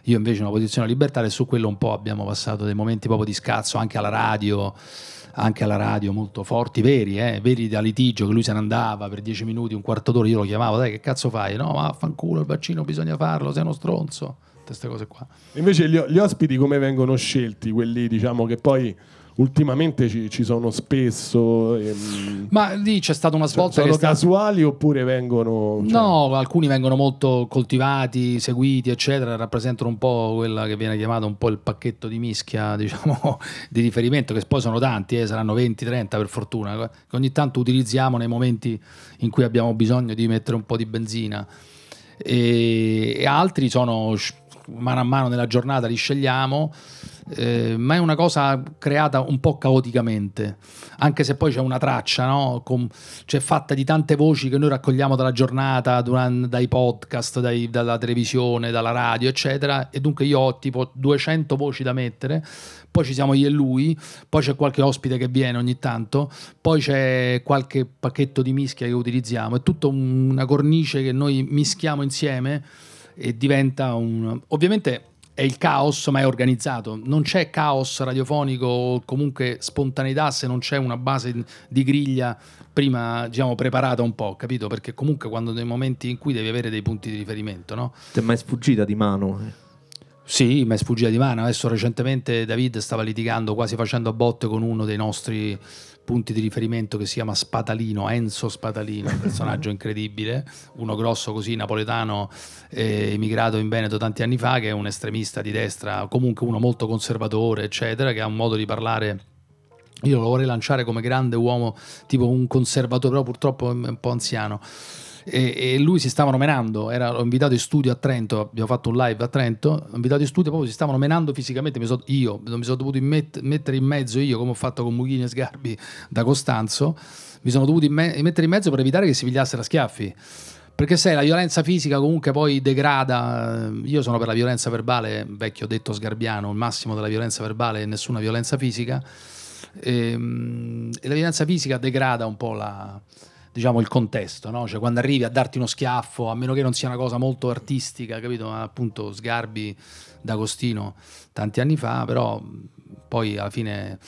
Speaker 3: Io invece una posizione libertaria e su quello un po' abbiamo passato dei momenti proprio di scazzo anche alla radio, anche alla radio molto forti, veri, eh, veri da litigio, che lui se ne andava per dieci minuti, un quarto d'ora, io lo chiamavo, dai che cazzo fai? No, ma fanculo il vaccino bisogna farlo, sei uno stronzo, queste cose qua.
Speaker 2: Invece gli, gli ospiti come vengono scelti? Quelli diciamo che poi ultimamente ci, ci sono spesso. ehm,
Speaker 3: Ma lì c'è stata una svolta
Speaker 2: sono
Speaker 3: che è stata-
Speaker 2: casuali oppure vengono... cioè-
Speaker 3: No, alcuni vengono molto coltivati, seguiti, eccetera, rappresentano un po' quella che viene chiamata un po' il pacchetto di mischia, diciamo, di riferimento, che poi sono tanti, eh, saranno 20-30 per fortuna, che ogni tanto utilizziamo nei momenti in cui abbiamo bisogno di mettere un po' di benzina. E, e altri sono mano a mano nella giornata li scegliamo, eh, ma è una cosa creata un po' caoticamente, anche se poi c'è una traccia, no? Com- c'è fatta di tante voci che noi raccogliamo dalla giornata, duran- dai podcast, dai- dalla televisione, dalla radio, eccetera, e dunque io ho tipo 200 voci da mettere, poi ci siamo io e lui, poi c'è qualche ospite che viene ogni tanto, poi c'è qualche pacchetto di mischia che utilizziamo, è tutta un- una cornice che noi mischiamo insieme e diventa un... Ovviamente è il caos, ma è organizzato. Non c'è caos radiofonico o comunque spontaneità se non c'è una base di griglia prima, diciamo, preparata un po', capito? Perché comunque quando nei momenti in cui devi avere dei punti di riferimento, no?
Speaker 1: Ti è mai sfuggita di mano?
Speaker 3: Sì, mi è sfuggita di mano. Adesso recentemente David stava litigando, quasi facendo a botte con uno dei nostri punti di riferimento che si chiama Spatalino, Enzo Spatalino, un personaggio incredibile, uno grosso così, napoletano, eh, emigrato in Veneto tanti anni fa, che è un estremista di destra, comunque uno molto conservatore, eccetera, che ha un modo di parlare io lo vorrei lanciare come grande uomo, tipo un conservatore, però purtroppo è un po' anziano. E, e lui si stava menando, era, l'ho invitato in studio a Trento, abbiamo fatto un live a Trento, l'ho invitato in studio, proprio si stavano menando fisicamente, so- io non mi sono dovuto immet- mettere in mezzo io, come ho fatto con Mughini e Sgarbi da Costanzo, mi sono dovuto imme- mettere in mezzo per evitare che si pigliassero a schiaffi. Perché sai, la violenza fisica comunque poi degrada. Io sono per la violenza verbale, vecchio detto sgarbiano, il massimo della violenza verbale e nessuna violenza fisica. Ehm, E, la violenza fisica degrada un po' la, diciamo, il contesto, no? Cioè quando arrivi a darti uno schiaffo, a meno che non sia una cosa molto artistica, capito? Ma appunto Sgarbi d'Agostino tanti anni fa, però poi alla fine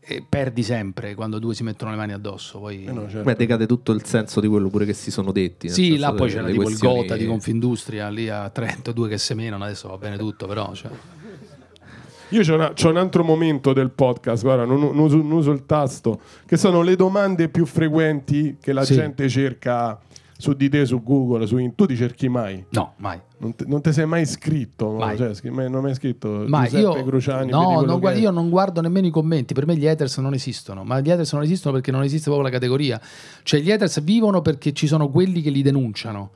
Speaker 3: eh, perdi sempre quando due si mettono le mani addosso. Poi...
Speaker 2: Eh no, certo.
Speaker 1: Beh, decade tutto il senso di quello pure che si sono detti.
Speaker 3: Sì, là poi c'era tipo il
Speaker 1: questioni-
Speaker 3: Gota di Confindustria lì a Trento, due che semenano, adesso va bene tutto, però cioè.
Speaker 2: Io c'ho, una- c'ho un altro momento del podcast, guarda, non, non uso, non uso il tasto, che sono le domande più frequenti che la
Speaker 3: Sì.
Speaker 2: gente cerca su di te, su Google, su in- tu ti cerchi mai?
Speaker 3: No, mai.
Speaker 2: Non te, non ti sei mai iscritto? no?
Speaker 3: Mai.
Speaker 2: Cioè, scri- mai- non hai mai scritto
Speaker 3: Ma
Speaker 2: Giuseppe
Speaker 3: io,
Speaker 2: Cruciani?
Speaker 3: no, non
Speaker 2: è?
Speaker 3: io non guardo nemmeno i commenti, per me gli haters non esistono, ma gli haters non esistono perché non esiste proprio la categoria. Cioè gli haters vivono perché ci sono quelli che li denunciano.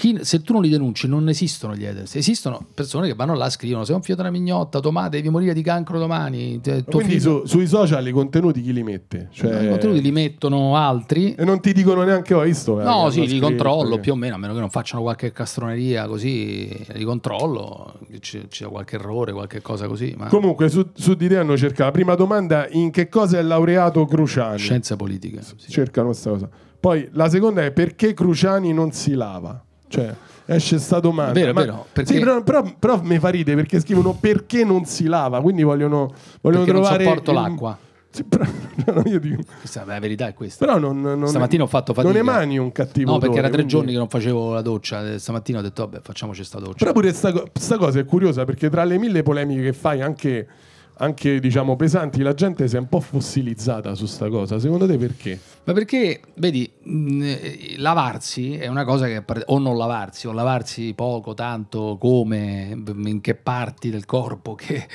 Speaker 3: Chi- se tu non li denunci non esistono gli haters, esistono persone che vanno là e scrivono sei un figlio una mignotta, tua madre devi morire di cancro domani, te-
Speaker 2: Quindi su- sui social i contenuti chi li mette? Cioè-
Speaker 3: I contenuti li mettono altri.
Speaker 2: E non ti dicono neanche, ho visto? eh,
Speaker 3: No,
Speaker 2: che
Speaker 3: sì, li controllo
Speaker 2: che-
Speaker 3: più o meno, a meno che non facciano qualche castroneria così, li controllo, ci sia qualche errore, qualche cosa così. Ma
Speaker 2: Comunque su, su di te hanno cercato la prima domanda in che cosa è laureato Cruciani?
Speaker 3: scienze politiche. sì.
Speaker 2: Cercano questa cosa. Poi la seconda è perché Cruciani non si lava? Cioè esce sta domanda.
Speaker 3: Vero,
Speaker 2: Ma-
Speaker 3: vero, perché-
Speaker 2: Sì, però, però, però mi fa ridere perché scrivono perché non si lava, quindi vogliono, vogliono
Speaker 3: Perché non
Speaker 2: trovare...
Speaker 3: sopporto
Speaker 2: il-
Speaker 3: l'acqua.
Speaker 2: Sì, però, no, io dico-
Speaker 3: Questa- la verità è questa.
Speaker 2: però non, non-
Speaker 3: Stamattina ho fatto fatica.
Speaker 2: Non emani un cattivo
Speaker 3: No, perché era
Speaker 2: odore,
Speaker 3: tre
Speaker 2: quindi-
Speaker 3: giorni che non facevo la doccia. eh, Stamattina ho detto, vabbè, facciamoci sta doccia.
Speaker 2: Però pure sta, sta cosa è curiosa perché tra le mille polemiche che fai, anche, anche diciamo pesanti, la gente si è un po' fossilizzata su sta cosa. Secondo te perché?
Speaker 3: Ma perché, vedi, mh, eh, lavarsi è una cosa che, o non lavarsi, o lavarsi poco, tanto, come, in che parti del corpo, che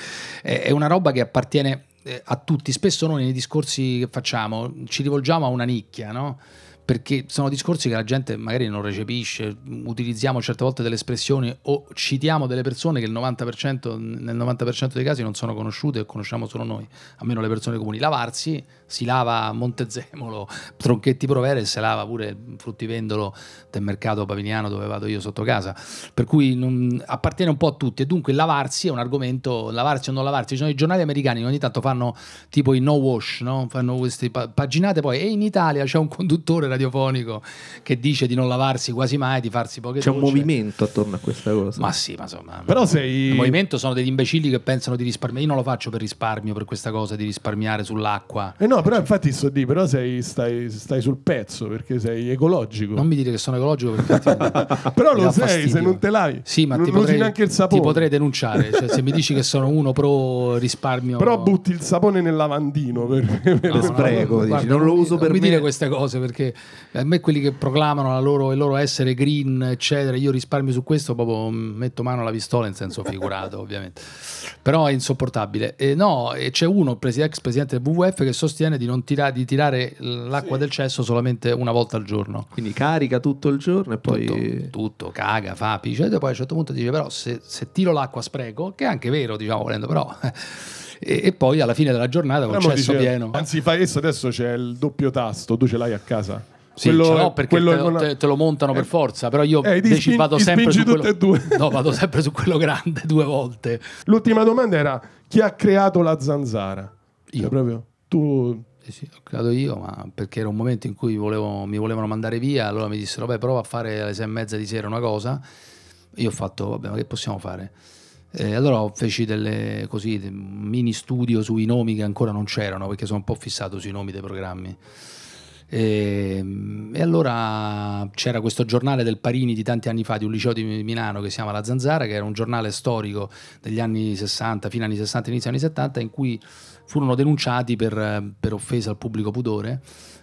Speaker 3: è è una roba che appartiene eh, a tutti. Spesso noi nei discorsi che facciamo ci rivolgiamo a una nicchia, no? Perché sono discorsi che la gente magari non recepisce, utilizziamo certe volte delle espressioni o citiamo delle persone che il 90%, nel 90% dei casi non sono conosciute e conosciamo solo noi, almeno le persone comuni. Lavarsi si lava a Montezemolo, Tronchetti Provera e si lava pure il fruttivendolo del mercato paviniano dove vado io sotto casa. Per cui non- appartiene un po' a tutti e dunque lavarsi è un argomento, lavarsi o non lavarsi. Ci sono i giornali americani che ogni tanto fanno tipo i no wash, no? fanno queste pa- paginate poi e in Italia c'è un conduttore radiofonico che dice di non lavarsi quasi mai, di farsi poche
Speaker 1: C'è un
Speaker 3: docce.
Speaker 1: movimento attorno a questa cosa.
Speaker 3: Ma sì, ma insomma.
Speaker 2: Però sei...
Speaker 3: Il movimento sono degli imbecilli che pensano di risparmiare. Io non lo faccio per risparmio, per questa cosa di risparmiare sull'acqua.
Speaker 2: Eh no, però infatti sto di, però sei, stai, stai sul pezzo perché sei ecologico.
Speaker 3: Non mi dire che sono ecologico perché
Speaker 2: Però
Speaker 3: mi
Speaker 2: lo sei,
Speaker 3: fastidio.
Speaker 2: se non te lavi.
Speaker 3: Sì, ma
Speaker 2: non
Speaker 3: ti
Speaker 2: usi
Speaker 3: potrei,
Speaker 2: neanche il sapone.
Speaker 3: ti potrei denunciare. Cioè, se mi dici che sono uno pro risparmio.
Speaker 2: Però butti il sapone nel lavandino per, per-
Speaker 1: Per spreco, dici,
Speaker 3: Guarda,
Speaker 1: non lo uso per
Speaker 3: mi
Speaker 1: me.
Speaker 3: dire queste cose perché a me quelli che proclamano la loro, il loro essere green, eccetera, io risparmio su questo, proprio mm, metto mano alla pistola in senso figurato, ovviamente. Però è insopportabile. E no, e c'è uno, presi- ex presidente del WWF, che sostiene di, non tira- di tirare l'acqua del cesso solamente una volta al giorno.
Speaker 1: Quindi carica tutto il giorno e poi...
Speaker 3: Tutto, tutto, caga, fa, pice, e poi a un certo punto dice però se, se tiro l'acqua spreco, che è anche vero diciamo volendo però, e, e poi alla fine della giornata
Speaker 2: Però mo
Speaker 3: cesso
Speaker 2: dice-
Speaker 3: pieno.
Speaker 2: Anzi, fai adesso, adesso c'è il doppio tasto, tu ce l'hai a casa.
Speaker 3: Sì, ce l'ho perché
Speaker 2: quello
Speaker 3: te, lo-
Speaker 2: con
Speaker 3: te- te lo montano per forza, però io
Speaker 2: Eh,
Speaker 3: deci-
Speaker 2: spin-
Speaker 3: vado sempre su quello,
Speaker 2: tutte e due.
Speaker 3: No, vado sempre su quello grande due volte.
Speaker 2: L'ultima domanda era chi ha creato la zanzara?
Speaker 3: Io.
Speaker 2: Cioè, proprio tu
Speaker 3: Sì, ho creato io, ma perché era un momento in cui volevo- mi volevano mandare via, allora mi dissero, vabbè, prova a fare alle sei e mezza di sera una cosa. Io ho fatto, vabbè, ma che possiamo fare? E allora feci delle così, mini studio sui nomi che ancora non c'erano, perché sono un po' fissato sui nomi dei programmi. E, e allora c'era questo giornale del Parini di tanti anni fa, di un liceo di Milano che si chiama La Zanzara, che era un giornale storico degli anni 60, fino agli anni 60, inizio anni 70, in cui furono denunciati per, per offesa al pubblico pudore,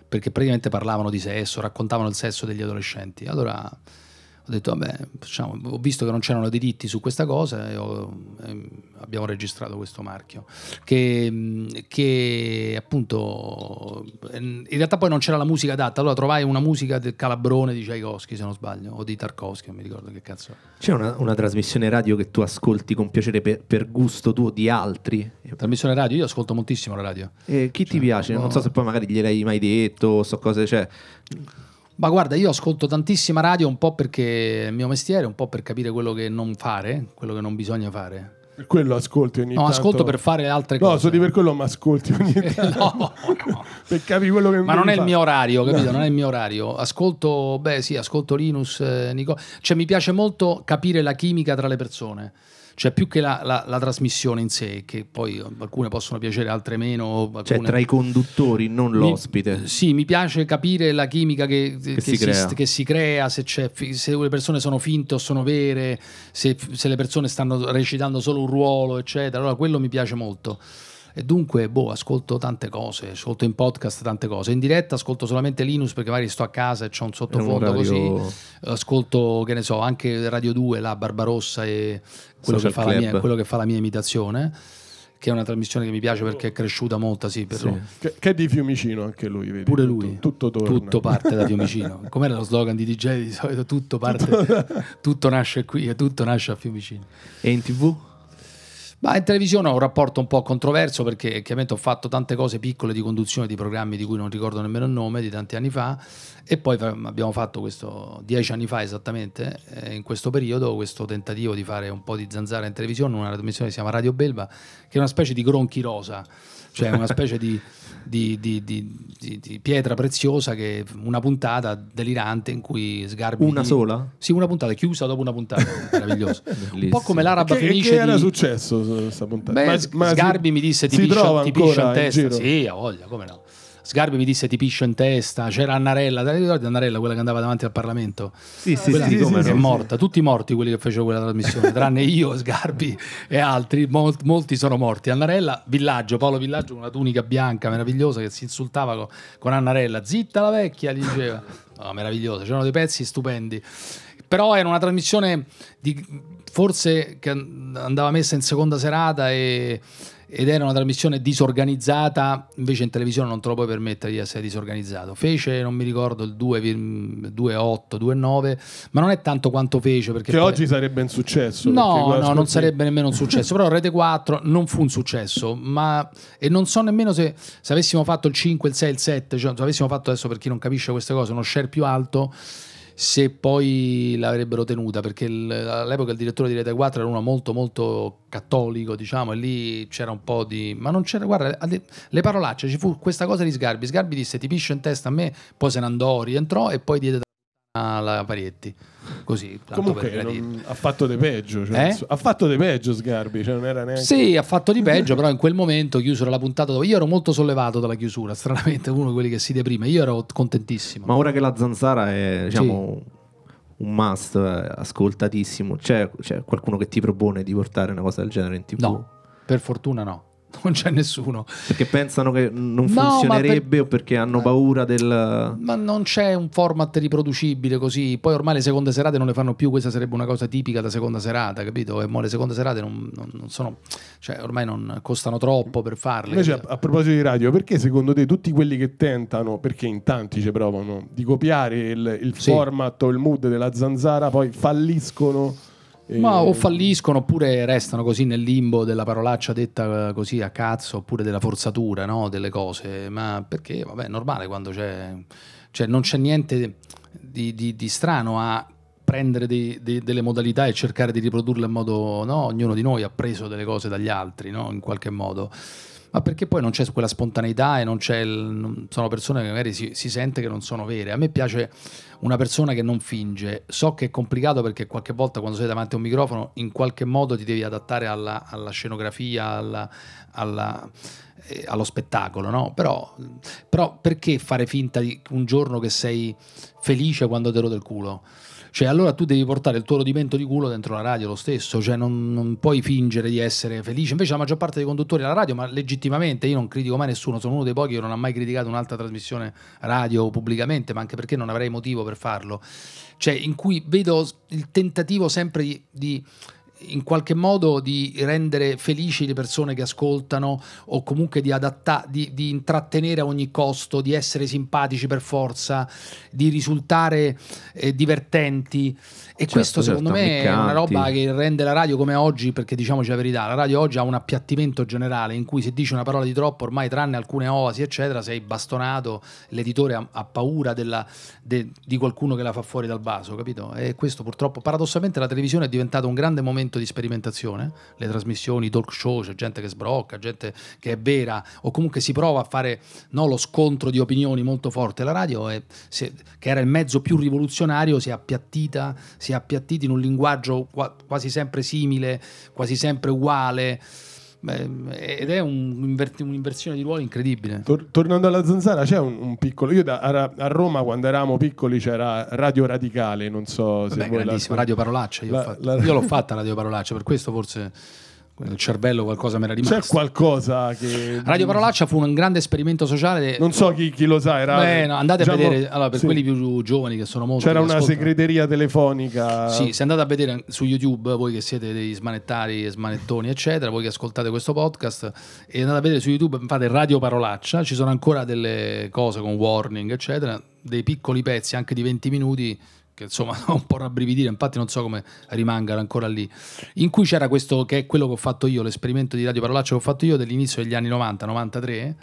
Speaker 3: perché praticamente parlavano di sesso, raccontavano il sesso degli adolescenti. Allora ho detto, vabbè, facciamo. ho visto che non c'erano diritti su questa cosa e, ho- e abbiamo registrato questo marchio. Che, che appunto in realtà poi non c'era la musica adatta. Allora trovai una musica del Calabrone di Tchaikovsky, se non sbaglio, o di Tarkovsky, non mi ricordo che cazzo.
Speaker 1: C'è una, una trasmissione radio che tu ascolti con piacere per, per gusto tuo di altri?
Speaker 3: Trasmissione radio, io ascolto moltissimo la radio.
Speaker 1: E chi ti piace? Non
Speaker 3: no.
Speaker 1: so se poi magari gliel'hai mai detto, so cose, cioè...
Speaker 3: Ma guarda, io ascolto tantissima radio un po' perché è il mio mestiere, un po' per capire quello che non fare, quello che non bisogna fare.
Speaker 2: per quello ascolti ogni
Speaker 3: No,
Speaker 2: tanto.
Speaker 3: ascolto per fare altre
Speaker 2: No,
Speaker 3: cose.
Speaker 2: so di per quello mi ascolti ogni tanto.
Speaker 3: No, no.
Speaker 2: per capire quello che
Speaker 3: Ma non è il mio orario, capito? Non è il mio orario. Ascolto, beh sì, ascolto Linus, eh, Nico. Cioè mi piace molto capire la chimica tra le persone. Cioè più che la, la- la trasmissione in sé, che poi alcune possono piacere, altre meno.
Speaker 1: Cioè
Speaker 3: alcune-
Speaker 1: tra i conduttori, non
Speaker 3: mi-
Speaker 1: l'ospite.
Speaker 3: Sì, mi piace capire la chimica che, che
Speaker 1: si crea.
Speaker 3: che si crea, se, se le persone sono finte o sono vere, se, se le persone stanno recitando solo un ruolo, eccetera. Allora quello mi piace molto. E dunque, boh, ascolto tante cose, ascolto in podcast tante cose. In diretta ascolto solamente Linus perché magari sto a casa e c'ho un sottofondo
Speaker 1: un
Speaker 3: così.
Speaker 1: orario-
Speaker 3: Ascolto, che ne so, anche Radio 2, la Barbarossa e quello che,
Speaker 1: Social
Speaker 3: fa la mia, quello che fa la mia imitazione, che è una trasmissione che mi piace perché è cresciuta molto, sì, per
Speaker 1: Sì.
Speaker 2: Che, che è di Fiumicino anche lui, vedi?
Speaker 3: Pure
Speaker 2: Tutto-
Speaker 3: lui.
Speaker 2: Tutto, torna.
Speaker 3: Tutto parte da Fiumicino. Com'era lo slogan di DJ di solito? Tutto parte, tutto nasce qui e tutto nasce a Fiumicino.
Speaker 1: E in tv?
Speaker 3: Ma in televisione ho un rapporto un po' controverso perché chiaramente ho fatto tante cose piccole di conduzione di programmi di cui non ricordo nemmeno il nome di tanti anni fa e poi abbiamo fatto questo dieci anni fa esattamente eh, in questo periodo questo tentativo di fare un po' di zanzara in televisione una trasmissione che si chiama Radio Belva che è una specie di gronchi rosa cioè una specie di, di- di- di- pietra preziosa che una puntata delirante in cui Sgarbi
Speaker 1: Una sola?
Speaker 3: sì una puntata chiusa dopo una puntata meraviglioso un po' come l'araba
Speaker 2: Che,
Speaker 3: felice
Speaker 2: che era successo su questa puntata?
Speaker 3: Beh,
Speaker 2: Ma- ma si-
Speaker 3: Sgarbi mi disse ti
Speaker 2: si
Speaker 3: piscio, ti piscio in
Speaker 2: in
Speaker 3: testa.
Speaker 2: giro?
Speaker 3: Sì, ha voglia, come no. Sgarbi mi disse ti piscio in testa. C'era Annarella, te ricordi Annarella, quella che andava davanti al Parlamento?
Speaker 1: Sì, sì,
Speaker 3: Quella
Speaker 1: sì,
Speaker 2: sì, sì,
Speaker 3: è morta, tutti morti quelli che fecero quella trasmissione, tranne io, Sgarbi e altri, mol- molti sono morti. Annarella, Villaggio, Paolo Villaggio con una tunica bianca meravigliosa che si insultava co- con, Annarella, zitta la vecchia, gli diceva. No, meravigliosa, c'erano dei pezzi stupendi. Però era una trasmissione di, forse che an- andava messa in seconda serata e- ed era una trasmissione disorganizzata, invece in televisione non te lo puoi permettere di essere disorganizzato. Fece, non mi ricordo, il 2, 2,8, 2,9, ma non è tanto quanto fece perché
Speaker 2: Che
Speaker 3: poi-
Speaker 2: oggi sarebbe un successo.
Speaker 3: No, no, non sarebbe nemmeno un successo. Però Rete 4 non fu un successo. Ma e non so nemmeno se, se avessimo fatto il 5, il 6, il 7, cioè se avessimo fatto adesso per chi non capisce queste cose, uno share più alto, se poi l'avrebbero tenuta. Perché all'epoca il direttore di Rete 4 era uno molto, molto cattolico, diciamo, e lì c'era un po' di. Ma non c'era, guarda, le, parolacce, ci fu questa cosa di Sgarbi. Sgarbi disse ti piscio in testa a me, poi se ne andò, rientrò e poi diede alla Parietti. Così, tanto
Speaker 2: Comunque non- ha fatto de peggio. cioè,
Speaker 3: Eh?
Speaker 2: Ha fatto de peggio Sgarbi, cioè non era neanche...
Speaker 3: Sì, ha fatto di peggio, però in quel momento chiusero la puntata dove io ero molto sollevato dalla chiusura, stranamente uno di quelli che si deprime, io ero contentissimo.
Speaker 1: Ma ora che la zanzara è diciamo, un must, eh, ascoltatissimo, c'è, c'è qualcuno che ti propone di portare una cosa del genere in tv?
Speaker 3: No, per fortuna no, non c'è nessuno.
Speaker 1: Perché pensano che non
Speaker 3: No,
Speaker 1: funzionerebbe
Speaker 3: per-
Speaker 1: o perché hanno paura del...
Speaker 3: Ma non c'è un format riproducibile così. Poi ormai le seconde serate non le fanno più. Questa sarebbe una cosa tipica da seconda serata, capito? E mo le seconde serate non, non- non sono, cioè ormai non costano troppo per farle.
Speaker 2: Invece, a, a proposito di radio, perché secondo te tutti quelli che tentano, perché in tanti ci provano, di copiare il, il
Speaker 3: Sì.
Speaker 2: format o il mood della zanzara, poi falliscono?
Speaker 3: Ma o falliscono oppure restano così nel limbo della parolaccia detta eh, così a cazzo oppure della forzatura no? delle cose. Ma perché, vabbè, è normale quando c'è... cioè non c'è niente di, di- di strano a prendere dei- dei- delle modalità e cercare di riprodurle in modo... No? Ognuno di noi ha preso delle cose dagli altri, no? In qualche modo. Ma perché poi non c'è quella spontaneità e non c'è il- sono persone che magari si, si sente che non sono vere. A me piace una persona che non finge. So che è complicato perché qualche volta quando sei davanti a un microfono in qualche modo ti devi adattare alla, alla scenografia, alla- alla- eh, allo spettacolo, no? Però, però perché fare finta di un giorno che sei felice quando te rode il culo? Cioè, allora tu devi portare il tuo rodimento di culo dentro la radio lo stesso, cioè non, non puoi fingere di essere felice. Invece la maggior parte dei conduttori alla radio, ma legittimamente, io non critico mai nessuno, sono uno dei pochi che non ha mai criticato un'altra trasmissione radio pubblicamente, ma anche perché non avrei motivo per farlo. Cioè, in cui vedo il tentativo sempre di, di in qualche modo di rendere felici le persone che ascoltano o comunque di adattare, di, di intrattenere a ogni costo, di essere simpatici per forza, di risultare eh, divertenti. E
Speaker 1: Certo,
Speaker 3: questo secondo
Speaker 1: certo,
Speaker 3: me è una roba che rende la radio come oggi, perché diciamoci la verità, la radio oggi ha un appiattimento generale in cui se dici una parola di troppo, ormai tranne alcune oasi, eccetera, sei bastonato, l'editore ha, ha paura della- de- di qualcuno che la fa fuori dal vaso, capito? E questo purtroppo, paradossalmente, la televisione è diventata un grande momento momento di sperimentazione, le trasmissioni, i talk show, c'è gente che sbrocca, gente che è vera, o comunque si prova a fare no, lo scontro di opinioni molto forte. La radio, è, si, che era il mezzo più rivoluzionario, si è appiattita, si è appiattita in un linguaggio qua, quasi sempre simile, quasi sempre uguale. Beh, ed è un, un'inversione di ruoli incredibile.
Speaker 2: Tor- tornando alla zanzara, c'è un, un piccolo. Io da, a, a, Roma, quando eravamo piccoli, c'era Radio Radicale. Non so se
Speaker 3: Vabbè,
Speaker 2: voi
Speaker 3: grandissima, la... Radio Parolaccia. Io, la, la... io l'ho fatta Radio Parolaccia, per questo forse nel cervello qualcosa mi era rimasto.
Speaker 2: C'è qualcosa che.
Speaker 3: Radio Parolaccia fu un grande esperimento sociale.
Speaker 2: Non so chi, chi lo sa, era.
Speaker 3: Beh, no, andate diciamo, a vedere. Allora, per sì. quelli più giovani che sono molto.
Speaker 2: C'era una segreteria telefonica.
Speaker 3: Sì, se andate a vedere su YouTube, voi che siete dei smanettari e smanettoni, eccetera, voi che ascoltate questo podcast, e andate a vedere su YouTube, fate Radio Parolaccia, ci sono ancora delle cose con warning, eccetera, dei piccoli pezzi anche di 20 minuti che insomma fa un po' rabbrividire, infatti non so come rimangano ancora lì, in cui c'era questo che è quello che ho fatto io, l'esperimento di Radio Parolaccia che ho fatto io dell'inizio degli anni 90, 93,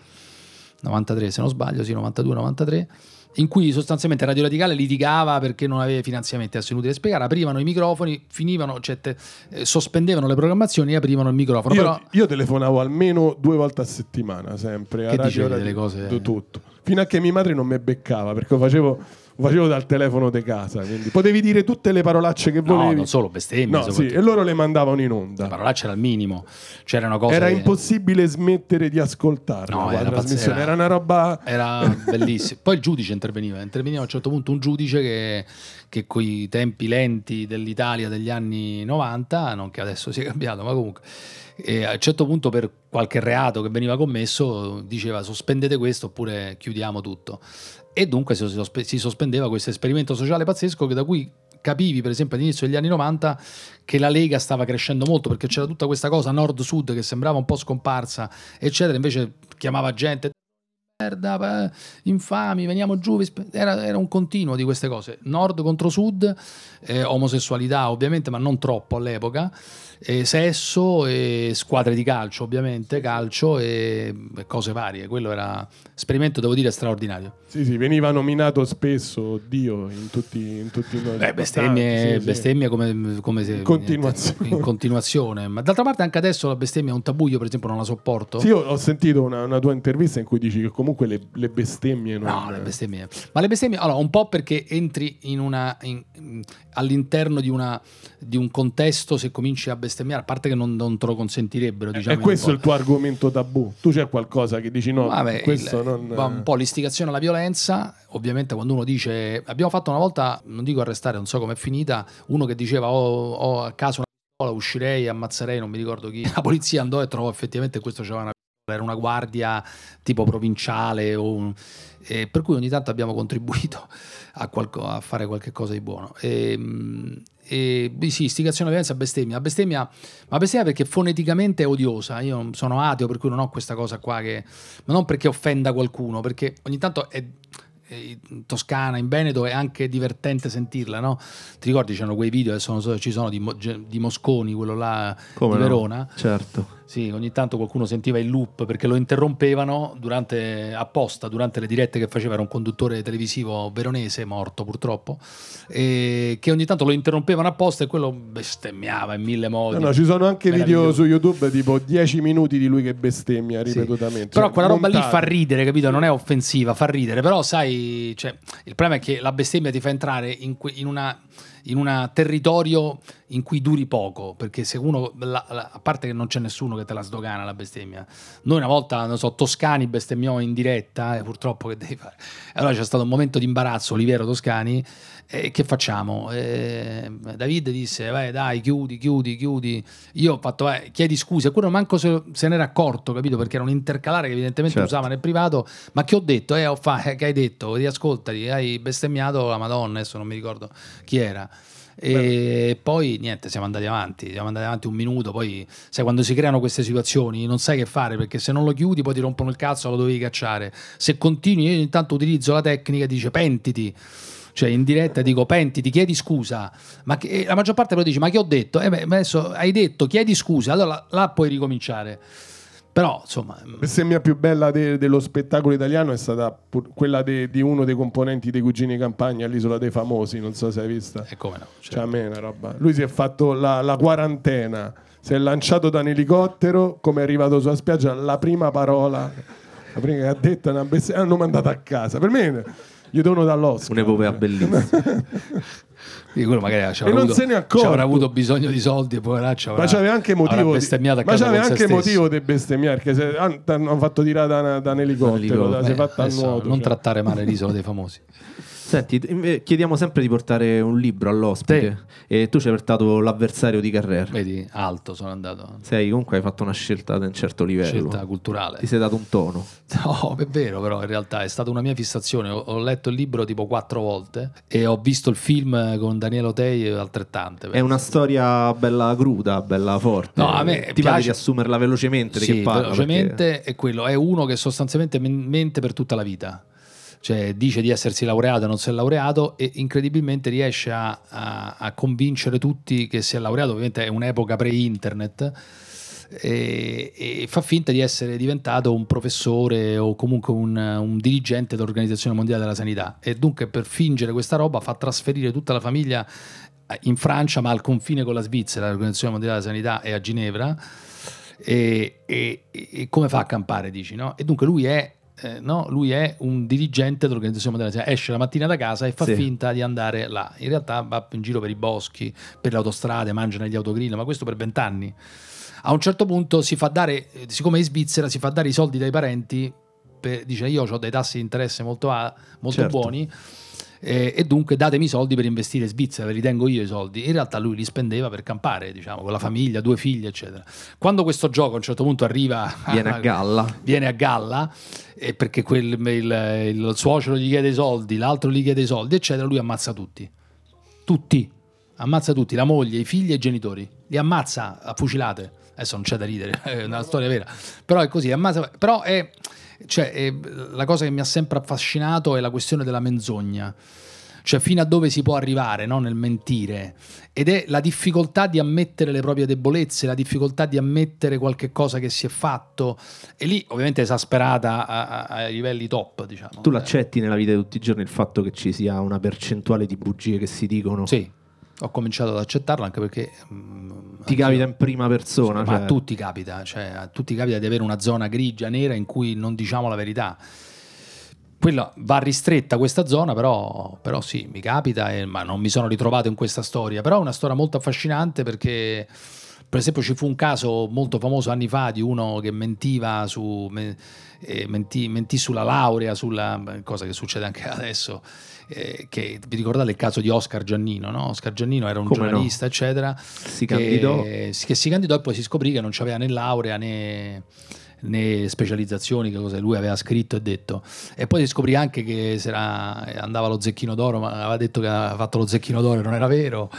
Speaker 3: 93 se non sbaglio, sì, 92, 93, in cui sostanzialmente Radio Radicale litigava perché non aveva finanziamenti, adesso inutile spiegare, aprivano i microfoni, finivano, cioè te, eh, sospendevano le programmazioni e aprivano il microfono.
Speaker 2: Io,
Speaker 3: Però...
Speaker 2: io telefonavo almeno due volte a settimana, sempre, a
Speaker 3: che
Speaker 2: Radio,
Speaker 3: Radio, delle cose...
Speaker 2: tutto. Fino a che mia madre non mi beccava, perché facevo lo facevo dal telefono di casa, quindi potevi dire tutte le parolacce che volevi. No,
Speaker 3: non solo bestemmie.
Speaker 2: No, sì, e loro le mandavano in onda.
Speaker 3: Le parolacce era il minimo. C'erano cose
Speaker 2: era
Speaker 3: che...
Speaker 2: impossibile smettere di ascoltarla.
Speaker 3: No,
Speaker 2: era,
Speaker 3: trasmissione.
Speaker 2: Era, era una roba...
Speaker 3: Era bellissimo. Poi il giudice interveniva. Interveniva a un certo punto un giudice che, che con i tempi lenti dell'Italia degli anni 90, non che adesso sia cambiato, ma comunque... E a un certo punto per qualche reato che veniva commesso diceva sospendete questo oppure chiudiamo tutto. E dunque si sospendeva questo esperimento sociale pazzesco che da cui capivi per esempio all'inizio degli anni 90 che la Lega stava crescendo molto perché c'era tutta questa cosa nord-sud che sembrava un po' scomparsa eccetera invece chiamava gente merda, infami, veniamo giù. Era, era, un continuo di queste cose. Nord contro sud, eh, omosessualità ovviamente, ma non troppo all'epoca e sesso e squadre di calcio, ovviamente, calcio e cose varie. Quello era esperimento, devo dire, straordinario.
Speaker 2: Sì, sì, veniva nominato spesso Dio in tutti, in tutti i
Speaker 3: Beh, bestemmie, sì, bestemmie sì. come, come se,
Speaker 2: continuazione.
Speaker 3: in continuazione. Ma d'altra parte anche adesso la bestemmia è un tabù, io per esempio non la sopporto.
Speaker 2: Sì, io ho sentito una, una tua intervista in cui dici che comunque le, le bestemmie non...
Speaker 3: No, le bestemmie. Ma le bestemmie, allora, un po' perché entri in una, in, all'interno di, una, di un contesto, se cominci a bestemmiare, a parte che non, non te lo consentirebbero. Diciamo,
Speaker 2: e questo è il tuo argomento tabù. Tu c'è qualcosa che dici no, Vabbè, questo
Speaker 3: il,
Speaker 2: non...
Speaker 3: Un po' l'istigazione alla violenza, ovviamente quando uno dice... Abbiamo fatto una volta, non dico arrestare, non so com'è finita, uno che diceva ho, ho a caso una uscirei, ammazzerei, non mi ricordo chi. La polizia andò e trovò effettivamente questo c'era una era una guardia tipo provinciale un, eh, per cui ogni tanto abbiamo contribuito a, qualco, a fare qualche cosa di buono e, e sì, istigazione alla violenza, bestemmia. bestemmia, ma bestemmia perché foneticamente è odiosa. Io sono ateo, per cui non ho questa cosa qua che. Ma non perché offenda qualcuno, perché ogni tanto è, in Toscana, in Veneto è anche divertente sentirla, no? Ti ricordi c'erano quei video che sono, ci sono di, di Mosconi, quello là Come di Verona?
Speaker 1: No? Certo
Speaker 3: sì, ogni tanto qualcuno sentiva il loop perché lo interrompevano durante, apposta durante le dirette che faceva, era un conduttore televisivo veronese, morto purtroppo, e che ogni tanto lo interrompevano apposta e quello bestemmiava in mille modi.
Speaker 2: No, no, ci sono anche video su YouTube tipo 10 minuti di lui che bestemmia ripetutamente. Sì.
Speaker 3: Però cioè, quella roba lì fa ridere, capito? Non è offensiva, fa ridere, però sai, cioè, il problema è che la bestemmia ti fa entrare in, in una in un territorio in cui duri poco, perché se uno, la, la, a parte che non c'è nessuno che te la sdogana la bestemmia, noi una volta, non so, Toscani bestemmiò in diretta, eh, purtroppo che devi fare, allora c'è stato un momento di imbarazzo, Olivero Toscani, e che facciamo? Eh, David disse, vai dai, chiudi, chiudi, chiudi, io ho fatto, eh, chiedi scusa, quello manco se, se n'era accorto, capito, perché era un intercalare che evidentemente certo. usava nel privato, ma che ho detto, eh, ho fa, eh, che hai detto, riascoltati, hai bestemmiato la Madonna, adesso non mi ricordo chi era. E Beh. poi niente, siamo andati avanti, siamo andati avanti un minuto, poi sai quando si creano queste situazioni non sai che fare perché se non lo chiudi poi ti rompono il cazzo, lo dovevi cacciare. Se continui io intanto utilizzo la tecnica dice pentiti. Cioè in diretta dico pentiti, chiedi scusa, ma che, la maggior parte lo dice ma che ho detto? Eh beh, adesso hai detto chiedi scusa, allora là puoi ricominciare Però, insomma,
Speaker 2: La bestemmia più bella de- dello spettacolo italiano è stata pur- quella de- di uno dei componenti dei Cugini Campagna all'Isola dei Famosi, non so se hai vista.
Speaker 3: e come no? cioè,
Speaker 2: Cioè, a me è una roba. Lui si è fatto la, la quarantena, si è lanciato da un elicottero, come è arrivato sulla spiaggia, la prima parola, la prima che ha detto è una bestemmia, hanno mandato a casa. Per me gli dono dall'Oscar.
Speaker 1: Un'epopea bellissima.
Speaker 3: Quindi quello magari ci
Speaker 2: E
Speaker 3: avrà
Speaker 2: non
Speaker 3: avuto, ci avrà avuto bisogno di soldi e poveraccio avrà,
Speaker 2: Ma c'aveva anche motivo di,
Speaker 3: bestemmiato a
Speaker 2: ma c'aveva anche motivo di bestemmiare perché se, ah, hanno fatto tirare da, da un elicottero, da- si è fatta a nuoto.
Speaker 3: non
Speaker 2: cioè.
Speaker 3: trattare male l'isola dei famosi.
Speaker 1: Senti, chiediamo sempre di portare un libro all'ospite e tu ci hai portato l'avversario di Carrera.
Speaker 3: Vedi, alto sono andato.
Speaker 1: Sei, comunque hai fatto una scelta di un certo livello.
Speaker 3: Scelta culturale.
Speaker 1: Ti sei dato un tono.
Speaker 3: No, è vero, però in realtà è stata una mia fissazione. Ho, ho letto il libro tipo quattro volte e ho visto il film con Daniele Otei altrettante.
Speaker 1: È una storia bella cruda, bella forte.
Speaker 3: No, a me
Speaker 1: Ti va
Speaker 3: piace-
Speaker 1: di assumerla velocemente di
Speaker 3: Sì,
Speaker 1: che parla?
Speaker 3: velocemente
Speaker 1: perché-
Speaker 3: è quello. È uno che sostanzialmente men- mente per tutta la vita. Cioè, dice di essersi laureato e non si è laureato e incredibilmente riesce a, a- a convincere tutti che si è laureato. Ovviamente è un'epoca pre-internet. E, e fa finta di essere diventato un professore o comunque un, un dirigente dell'Organizzazione Mondiale della Sanità e dunque per fingere questa roba fa trasferire tutta la famiglia in Francia ma al confine con la Svizzera, l'Organizzazione Mondiale della Sanità è a Ginevra e, e- e come fa a campare dici no? E dunque lui è eh, no? Lui è un dirigente dell'Organizzazione Mondiale Sanità, esce la mattina da casa e fa
Speaker 1: Sì.
Speaker 3: finta di andare là. In realtà va in giro per i boschi, per le autostrade, mangia negli autogrill, ma questo per vent'anni. A un certo punto si fa dare, eh, siccome è in Svizzera, si fa dare i soldi dai parenti, per- dice io ho dei tassi di interesse molto, a- molto
Speaker 1: Certo.
Speaker 3: buoni eh, e dunque datemi i soldi per investire in Svizzera, ve li tengo io i soldi. In realtà lui li spendeva per campare, diciamo, con la famiglia, due figli, eccetera. Quando questo gioco a un certo punto arriva
Speaker 1: Viene a galla.
Speaker 3: viene a galla eh, perché quel- il, il suocero gli chiede i soldi, l'altro gli chiede i soldi, eccetera, lui ammazza tutti. Tutti. Ammazza tutti, la moglie, i figli e i genitori. Li ammazza a fucilate. Adesso non c'è da ridere, è una storia vera. Però è così, ammazza, però è, cioè, è- la cosa che mi ha sempre affascinato è la questione della menzogna. Cioè, fino a dove si può arrivare no? nel mentire. Ed è la difficoltà di ammettere le proprie debolezze, la difficoltà di ammettere qualche cosa che si è fatto. E lì, ovviamente, esasperata a- a- ai livelli top, diciamo.
Speaker 1: Tu l'accetti nella vita di tutti i giorni il fatto che ci sia una percentuale di bugie che si dicono?
Speaker 3: Sì, ho cominciato ad accettarlo anche perché... mm,
Speaker 1: Ti capita in prima persona?
Speaker 3: Ma
Speaker 1: cioè-
Speaker 3: a tutti capita, cioè a tutti capita di avere una zona grigia, nera in cui non diciamo la verità. Quella va ristretta questa zona, però, però sì, mi capita, e- ma non mi sono ritrovato in questa storia. Però è una storia molto affascinante perché, per esempio, ci fu un caso molto famoso anni fa di uno che mentiva su, me- eh, mentì, mentì sulla laurea, sulla cosa che succede anche adesso. eh, che vi ricordate il caso di Oscar Giannino? No? Oscar Giannino era un
Speaker 1: Come no?
Speaker 3: giornalista, eccetera
Speaker 1: Si
Speaker 3: che,
Speaker 1: candidò.
Speaker 3: che si candidò e poi si scoprì che non aveva né laurea né, né specializzazioni, che cosa lui aveva scritto e detto. E poi si scoprì anche che andava allo zecchino d'oro, ma aveva detto che aveva fatto lo zecchino d'oro e non era vero.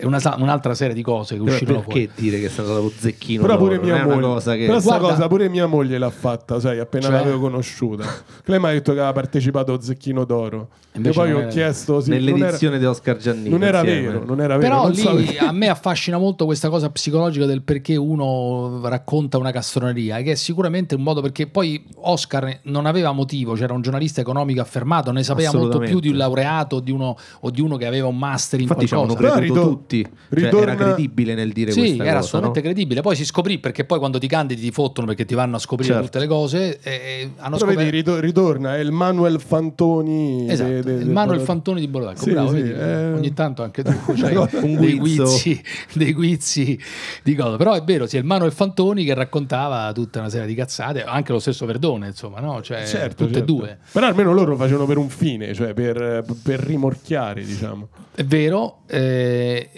Speaker 3: E una un'altra serie di cose che
Speaker 1: Però
Speaker 3: uscirono
Speaker 1: perché
Speaker 3: fuori.
Speaker 1: dire che è stato lo zecchino
Speaker 2: Però pure mia moglie,
Speaker 1: cosa che...
Speaker 2: però
Speaker 3: Guarda-
Speaker 2: cosa pure mia moglie l'ha fatta, sai, appena
Speaker 3: Cioè?
Speaker 2: l'avevo conosciuta. Lei mi ha detto che aveva partecipato a Zecchino d'Oro. E poi ho
Speaker 3: era-
Speaker 2: chiesto sì, non era,
Speaker 1: Nell'edizione di Oscar Giannini.
Speaker 2: non era
Speaker 1: insieme.
Speaker 2: vero, non era vero.
Speaker 3: Però
Speaker 2: non so
Speaker 3: lì
Speaker 2: perché.
Speaker 3: a me affascina molto questa cosa psicologica del perché uno racconta una castroneria, che è sicuramente un modo perché poi Oscar non aveva motivo, c'era un giornalista economico affermato, ne sapeva molto più di un laureato o di uno, o di uno che aveva un master in
Speaker 1: Infatti
Speaker 3: qualcosa.
Speaker 2: Però ritor-
Speaker 1: tutti. Cioè, era credibile nel dire
Speaker 3: Sì,
Speaker 1: questa
Speaker 3: era
Speaker 1: cosa,
Speaker 3: assolutamente
Speaker 1: no?
Speaker 3: credibile. Poi si scoprì perché poi quando ti candidi ti fottono perché ti vanno a scoprire
Speaker 1: Certo.
Speaker 3: tutte le cose. E, e hanno
Speaker 2: Però vedi,
Speaker 3: scoperto.
Speaker 2: rito- ritorna, è il Manuel Fantoni.
Speaker 3: Esatto,
Speaker 2: de- de-
Speaker 3: il
Speaker 2: de-
Speaker 3: Manuel
Speaker 2: de-
Speaker 3: Fantoni di Bologna.
Speaker 2: Sì,
Speaker 3: bravo,
Speaker 2: sì,
Speaker 3: vedi,
Speaker 2: eh.
Speaker 3: ogni tanto anche tu c'hai
Speaker 1: Un
Speaker 3: dei guizzi, dei guizzi di cosa. Però è vero, sì, è il Manuel Fantoni che raccontava tutta una serie di cazzate, anche lo stesso Verdone, insomma, no? Cioè,
Speaker 2: Certo,
Speaker 3: tutte e
Speaker 2: certo.
Speaker 3: due.
Speaker 2: Però almeno loro facevano per un fine, cioè per, per rimorchiare, diciamo.
Speaker 3: È vero, eh,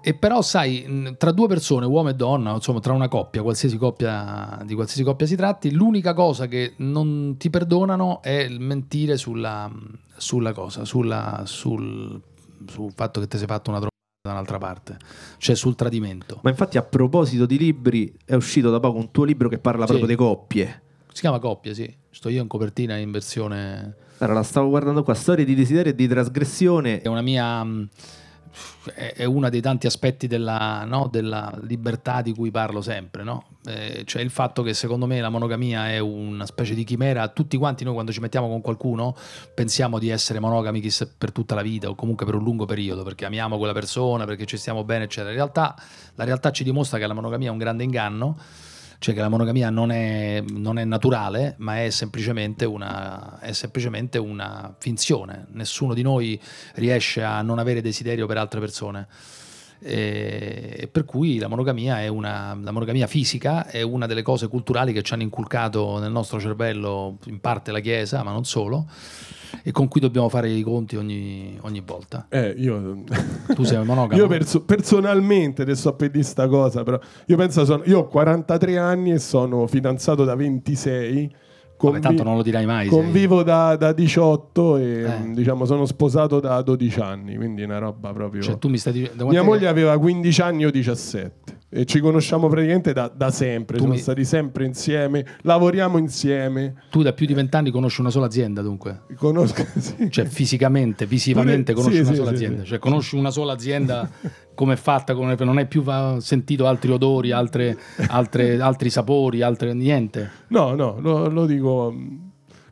Speaker 3: e però sai, tra due persone, uomo e donna, insomma, tra una coppia, qualsiasi coppia, di qualsiasi coppia si tratti, l'unica cosa che non ti perdonano è il mentire sulla, sulla cosa, sulla, sul, sul fatto che ti sei fatto una trovata da un'altra parte, cioè sul tradimento.
Speaker 1: Ma infatti a proposito di libri è uscito da poco un tuo libro che parla
Speaker 3: Sì.
Speaker 1: proprio di coppie.
Speaker 3: Si chiama Coppia, sì. Sto io in copertina in versione...
Speaker 1: Allora, la stavo guardando qua, storie di desiderio e di trasgressione.
Speaker 3: È una mia è, uno dei tanti aspetti della, no, della, libertà di cui parlo sempre, no? eh, cioè il fatto che secondo me la monogamia è una specie di chimera, tutti quanti noi quando ci mettiamo con qualcuno pensiamo di essere monogami per tutta la vita o comunque per un lungo periodo, perché amiamo quella persona, perché ci stiamo bene, eccetera. In realtà la realtà ci dimostra che la monogamia è un grande inganno cioè che la monogamia non è, non è naturale, ma è semplicemente, una, è semplicemente una finzione. Nessuno di noi riesce a non avere desiderio per altre persone. E per cui la monogamia, una, la monogamia fisica è una delle cose culturali che ci hanno inculcato nel nostro cervello, in parte la Chiesa, ma non solo e con cui dobbiamo fare i conti ogni, ogni volta.
Speaker 2: Eh, io...
Speaker 3: Tu sei monogamo?
Speaker 2: Io perso- personalmente, adesso a pedire sta cosa, però io penso, sono, io ho 43 anni e sono fidanzato da 26
Speaker 3: Convi- Vabbè, tanto non lo dirai mai.
Speaker 2: Convivo da, da, 18 e eh. diciamo sono sposato da 12 anni, quindi una roba proprio.
Speaker 3: Cioè, tu mi stai dicendo.
Speaker 2: Mia moglie che... aveva 15 anni, io 17. E ci conosciamo praticamente da, da sempre. Tu Siamo mi... stati sempre insieme, lavoriamo insieme.
Speaker 3: Tu da più di 20 anni conosci una sola azienda, dunque?
Speaker 2: Conosco, sì.
Speaker 3: Cioè, fisicamente, visivamente conosci sì, una sì, sola azienda. Cioè, conosci una sola azienda come è fatta, come non hai più sentito altri odori, altre, altre, altri sapori, altre, niente.
Speaker 2: No, no, lo, lo dico.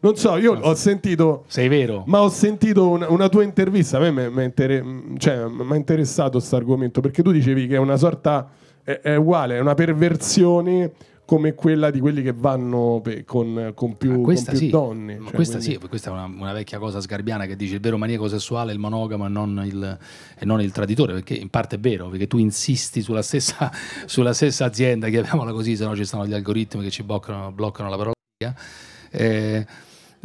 Speaker 2: Non so, io ho sentito.
Speaker 3: Sei vero.
Speaker 2: Ma ho sentito una, una tua intervista. A me mi inter- cioè, ha interessato questo argomento perché tu dicevi che è una sorta. È, è uguale, è una perversione come quella di quelli che vanno pe- con, con, più, ah, con più
Speaker 3: sì.
Speaker 2: donne.
Speaker 3: Cioè, questa quindi... sì, questa è una, una, vecchia cosa sgarbiana che dice il vero maniaco sessuale è il monogamo e non il, e non il traditore, perché in parte è vero, perché tu insisti sulla stessa, sulla stessa azienda, chiamiamola così, se no ci stanno gli algoritmi che ci bloccano, bloccano la parola. Eh,